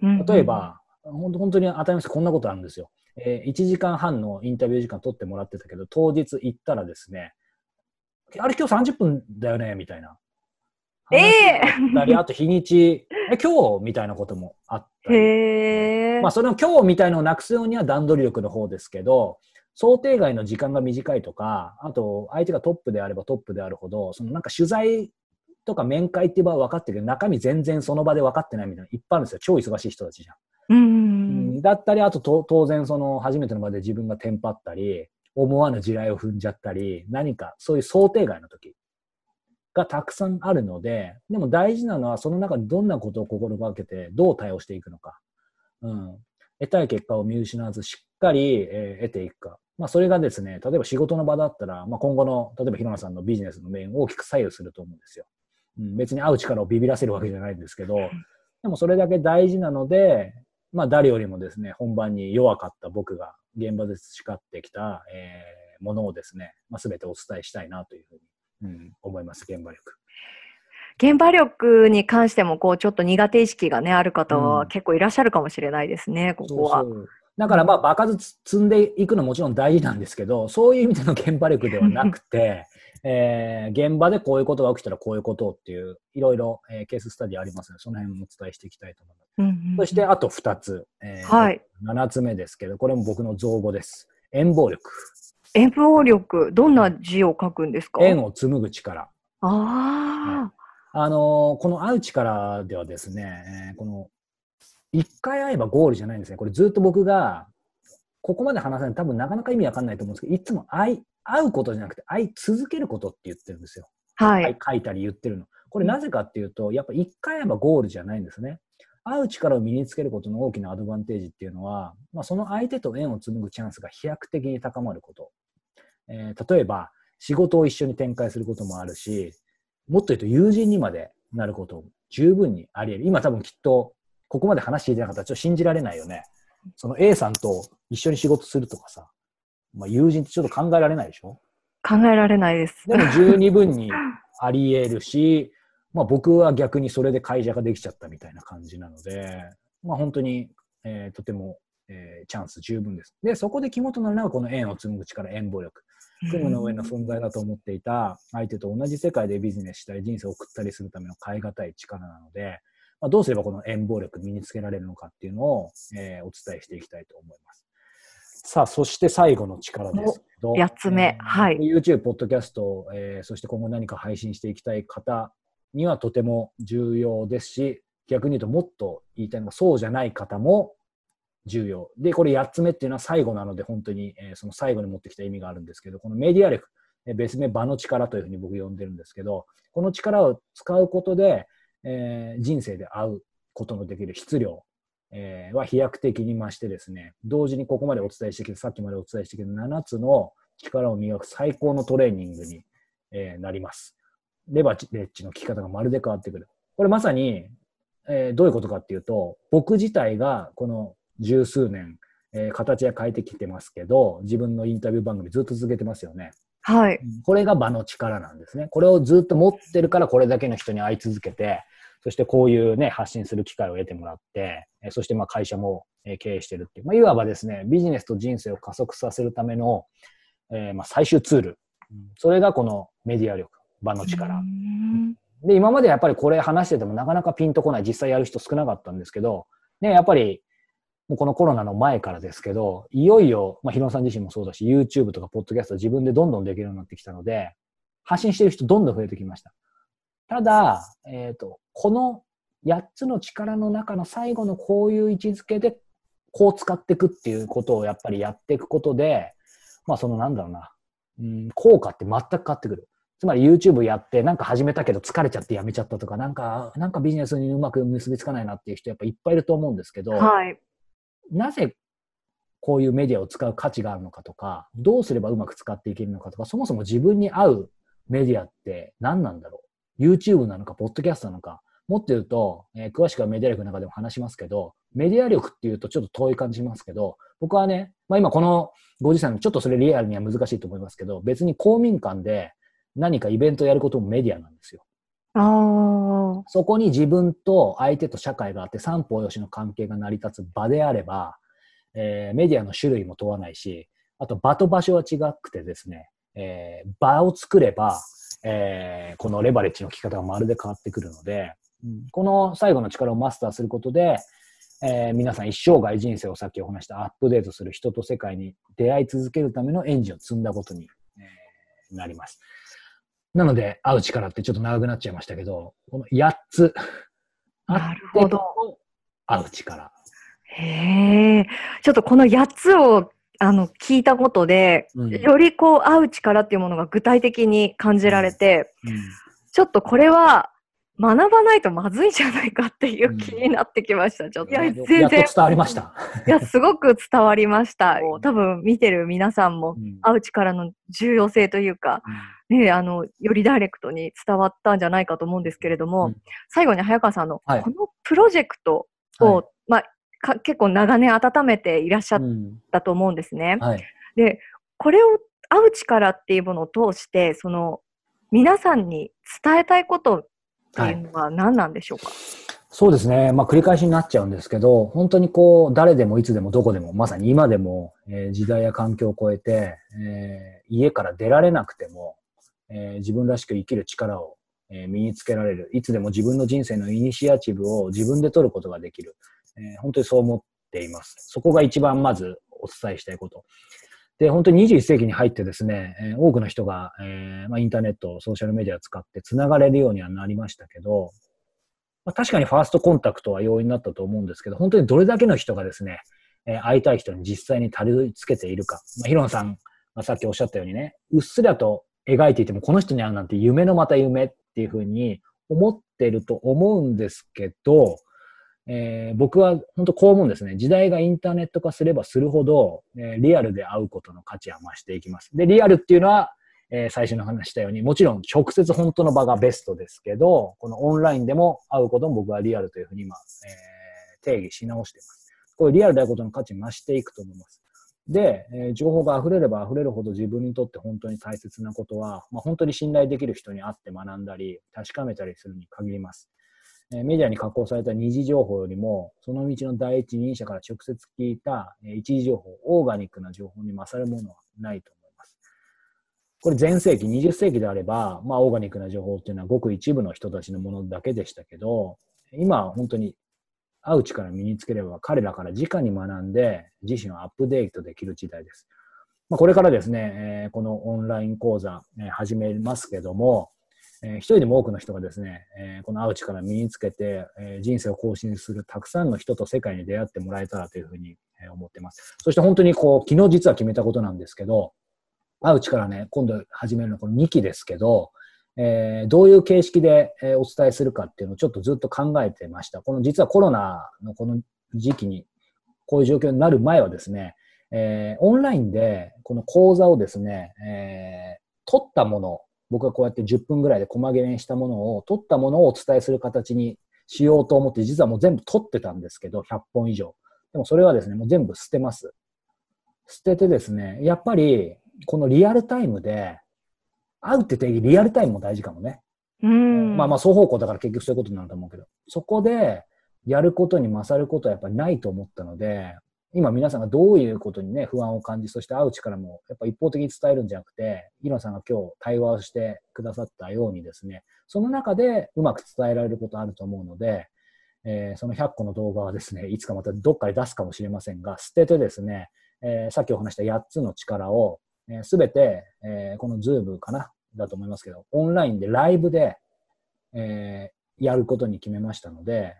ー例え、ば、本当本当に当たり前こんなことあるんですよ。えー1時間半のインタビュー時間取ってもらってたけど、当日行ったらですね、あれ今日30分だよねみたいな。ええ話があと日にち、え、今日みたいなこともあったり。へえ。まあ、それの今日みたいのをなくすようには段取り力の方ですけど、想定外の時間が短いとか、あと、相手がトップであればトップであるほど、そのなんか取材とか面会っていう場は分かってるけど、中身全然その場で分かってないみたいなのいっぱいあるんですよ。超忙しい人たちじゃん。う。うんんだったり、あとと当然その初めての場で自分がテンパったり、思わぬ地雷を踏んじゃったり、何かそういう想定外の時がたくさんあるので、でも大事なのはその中でどんなことを心がけてどう対応していくのか。うん。得たい結果を見失わずしっかり、えー得ていくか。まあそれがですね、例えば仕事の場だったら、まあ今後の、例えば広野さんのビジネスの面を大きく左右すると思うんですよ。うん、別に会う力をビビらせるわけじゃないんですけど、でもそれだけ大事なので、まあ誰よりもですね、本番に弱かった僕が現場で培ってきた、えーものをですね、まあ、全てお伝えしたいなというふうに、うん、思います、現場力。現場力に関しても、こう、ちょっと苦手意識がね、ある方うんは結構いらっしゃるかもしれないですね、ここは。そうそうだからまあ、場数積んでいくのももちろん大事なんですけど、そういう意味での現場力ではなくて、<laughs> えー現場でこういうことが起きたらこういうことをっていう、いろいろ、えーケーススタディありますので、その辺もお伝えしていきたいと思います。うんうんうんそして、あと2つ。えーはい。7つ目ですけど、これも僕の造語です。縁暴力。演舞力、どんな字を書くんですか？縁を紡ぐ力。ああのーこの会う力ではですね、えーこの、一回会えばゴールじゃないんですね。これずっと僕が、ここまで話さないと多分なかなか意味わかんないと思うんですけど、いつも会い、会うことじゃなくて会い続けることって言ってるんですよ。あ。はい。はい、書いたり言ってるの。これなぜかっていうと、やっぱ一回会えばゴールじゃないんですね。会う力を身につけることの大きなアドバンテージっていうのは、まあ、その相手と縁を紡ぐチャンスが飛躍的に高まること。えー例えば、仕事を一緒に展開することもあるし、もっと言うと友人にまでなることも十分にあり得る。今多分きっと、ここまで話聞いてなかったらちょっと信じられないよね。その A さんと一緒に仕事するとかさ、まあ、友人ってちょっと考えられないでしょ？考えられないです。でも十二分に <laughs> あり得るし、まあ僕は逆にそれで会社ができちゃったみたいな感じなので、まあ本当に、えーとても、えーチャンス十分です。で、そこで肝となるのがこの縁を紡ぐ力、縁暴力。雲の上の存在だと思っていた相手と同じ世界でビジネスしたり人生を送ったりするための変え難い力なので、まあ、どうすればこの遠望力身につけられるのかっていうのを、えー、お伝えしていきたいと思います。さあ、そして最後の力ですけど。8つ目。はい。YouTube、ポッドキャスト、えー、そして今後何か配信していきたい方にはとても重要ですし、逆に言うともっと言いたいのがそうじゃない方も重要。で、これ8つ目っていうのは最後なので本当に、えー、その最後に持ってきた意味があるんですけど、このメディア力、えー、別名場の力というふうに僕呼んでるんですけど、この力を使うことで、えー、人生で会うことのできる質量、えー、は飛躍的に増してですね、同時にここまでお伝えしてきた、さっきまでお伝えしてきた7つの力を磨く最高のトレーニングに、えー、なります。レバレッジの効き方がまるで変わってくる。これまさに、えー、どういうことかっていうと、僕自体がこの十数年、えー、形は変えてきてますけど、自分のインタビュー番組ずっと続けてますよね。はい。これが場の力なんですね。これをずっと持ってるからこれだけの人に会い続けて、そしてこういうね、発信する機会を得てもらって、そしてまあ会社も経営してるっていう、まあ、いわばですね、ビジネスと人生を加速させるための、えー、まあ最終ツール。それがこのメディア力、場の力。で、今までやっぱりこれ話しててもなかなかピンとこない、実際やる人少なかったんですけど、ね、やっぱり、もうこのコロナの前からですけど、いよいよ、まあ、ヒロさん自身もそうだし、YouTube とかポッドキャスト自分でどんどんできるようになってきたので、発信してる人どんどん増えてきました。ただ、えっ、ー、と、この8つの力の中の最後のこういう位置づけで、こう使っていくっていうことをやっぱりやっていくことで、まあそのなんだろうな、うん、効果って全く変わってくる。つまり YouTube やってなんか始めたけど疲れちゃってやめちゃったとか、なんか、なんかビジネスにうまく結びつかないなっていう人やっぱいっぱいいると思うんですけど、はい、なぜこういうメディアを使う価値があるのかとか、どうすればうまく使っていけるのかとか、そもそも自分に合うメディアって何なんだろう ?YouTube なのか、ポッドキャストなのか、もっと言うと、えー、詳しくはメディア力の中でも話しますけど、メディア力っていうとちょっと遠い感じしますけど、僕はね、まあ今このご時世のちょっとそれリアルには難しいと思いますけど、別に公民館で何かイベントをやることもメディアなんですよ。あそこに自分と相手と社会があって三方よしの関係が成り立つ場であれば、えー、メディアの種類も問わないし、あと場と場所は違くてですね、えー、場を作れば、えー、このレバレッジの効き方がまるで変わってくるので、この最後の力をマスターすることで、えー、皆さん一生涯人生をさっきお話したアップデートする人と世界に出会い続けるためのエンジンを積んだことに、えー、なります。なので、会う力ってちょっと長くなっちゃいましたけど、この8つ。なるほど。会う力。へえ。ちょっとこの8つをあの聞いたことで、うん、よりこう会う力っていうものが具体的に感じられて、うんうん、ちょっとこれは学ばないとまずいんじゃないかっていう気になってきました。ちょっと。いや、全然。伝わりました。いや、すごく伝わりました。<laughs> 多分見てる皆さんも、会う力の重要性というか、うん、ね、あの、よりダイレクトに伝わったんじゃないかと思うんですけれども、うん、最後に早川さんの、はい、このプロジェクトを、はい、まあ、結構長年温めていらっしゃったと思うんですね。はい、で、これを会う力っていうものを通して、その、皆さんに伝えたいことっていうのは何なんでしょうか、はい、そうですね。まあ繰り返しになっちゃうんですけど、本当にこう、誰でもいつでもどこでも、まさに今でも、えー、時代や環境を超えて、えー、家から出られなくても、えー、自分らしく生きる力を、え身につけられる。いつでも自分の人生のイニシアチブを自分で取ることができる。え本当にそう思っています。そこが一番まずお伝えしたいこと。で、本当に21世紀に入ってですね、えー、多くの人が、えーまあ、インターネット、ソーシャルメディアを使って繋がれるようにはなりましたけど、まあ、確かにファーストコンタクトは容易になったと思うんですけど、本当にどれだけの人がですね、えー、会いたい人に実際にたどり着けているか。まあ、ヒロンさんがさっきおっしゃったようにね、うっすらと描いていても、この人に会うなんて夢のまた夢っていうふうに思ってると思うんですけど、えー、僕は本当こう思うんですね。時代がインターネット化すればするほど、えー、リアルで会うことの価値は増していきます。で、リアルっていうのは、えー、最初の話したように、もちろん直接本当の場がベストですけど、このオンラインでも会うことも僕はリアルというふうに今、えー、定義し直しています。これリアルで会うことの価値増していくと思います。で、えー、情報が溢れれば溢れるほど自分にとって本当に大切なことは、まあ、本当に信頼できる人に会って学んだり、確かめたりするに限ります。メディアに加工された二次情報よりも、その道の第一人者から直接聞いた一次情報、オーガニックな情報に勝るものはないと思います。これ前世紀、20世紀であれば、まあ、オーガニックな情報っていうのはごく一部の人たちのものだけでしたけど、今は本当に会う力身につければ彼らから直に学んで自身をアップデートできる時代です。まあ、これからですね、え、このオンライン講座、え、始めますけども、えー、一人でも多くの人がですね、えー、この会う力身につけて、えー、人生を更新するたくさんの人と世界に出会ってもらえたらというふうに思ってます。そして本当にこう、昨日実は決めたことなんですけど、会う力ね、今度始めるのこの2期ですけど、えー、どういう形式で、お伝えするかっていうのをちょっとずっと考えてました。この実はコロナのこの時期にこういう状況になる前はですね、えー、オンラインでこの講座をですね、えー、取ったもの、僕がこうやって10分ぐらいで細切れにしたものを、取ったものをお伝えする形にしようと思って、実はもう全部取ってたんですけど、100本以上。でもそれはですね、もう全部捨てます。捨ててですね、やっぱりこのリアルタイムで、会うって定義、リアルタイムも大事かもね。うん。まあまあ双方向だから結局そういうことになると思うけど、そこでやることに勝ることはやっぱりないと思ったので、今皆さんがどういうことにね、不安を感じ、そして会う力もやっぱ一方的に伝えるんじゃなくて、イロンさんが今日対話をしてくださったようにですね、その中でうまく伝えられることあると思うので、えー、その100個の動画はですね、いつかまたどっかで出すかもしれませんが、捨ててですね、えー、さっきお話した8つの力を、す、え、べ、て、えー、このズームかなだと思いますけど、オンラインでライブで、え、やることに決めましたので、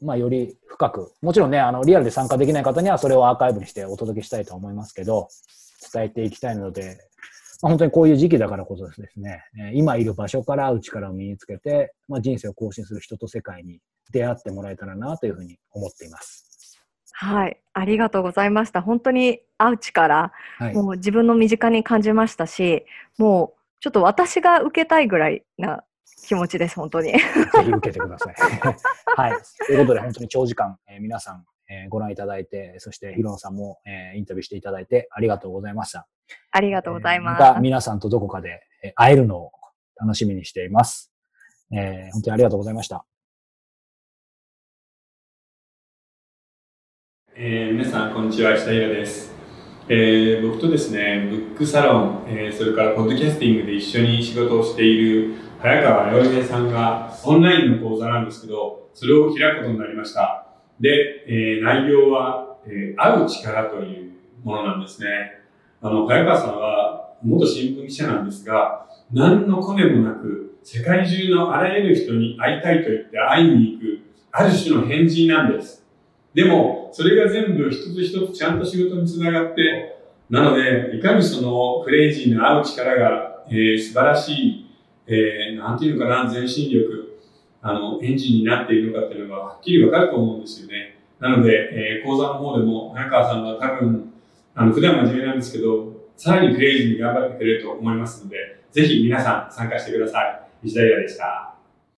まあ、より深く、もちろんね、あの、リアルで参加できない方にはそれをアーカイブにしてお届けしたいと思いますけど、伝えていきたいので、まあ、本当にこういう時期だからこそですね、今いる場所から会う力を身につけて、まあ、人生を更新する人と世界に出会ってもらえたらなというふうに思っています。はい、ありがとうございました。本当に会う力、はい、もう自分の身近に感じましたし、もうちょっと私が受けたいぐらいな気持ちです、本当に。<laughs> ぜひ受けてください。<laughs> はい。ということで、本当に長時間、えー、皆さん、えー、ご覧いただいて、そしてヒロノさんも、えー、インタビューしていただいてありがとうございました。ありがとうございます。えー、また皆さんとどこかで、えー、会えるのを楽しみにしています。えー、本当にありがとうございました。えー、皆さん、こんにちは。石田イラです。えー、僕とですね、ブックサロン、えー、それからポッドキャスティングで一緒に仕事をしている早川洋平さんがオンラインの講座なんですけど、それを開くことになりました。で、えー、内容は、えー、会う力というものなんですね。あの、早川さんは元新聞記者なんですが、何のコネもなく、世界中のあらゆる人に会いたいと言って会いに行く、ある種の変人なんです。でも、それが全部一つ一つちゃんと仕事につながって、なので、いかにそのクレイジーな合う力が、えー、素晴らしい、えー、なんていうのかな、全身力、あの、エンジンになっているのかっていうのがはっきりわかると思うんですよね。なので、えー、講座の方でも、早川さんは多分、あの、普段真面目なんですけど、さらにクレイジーに頑張ってくれると思いますので、ぜひ皆さん参加してください。石田屋でした。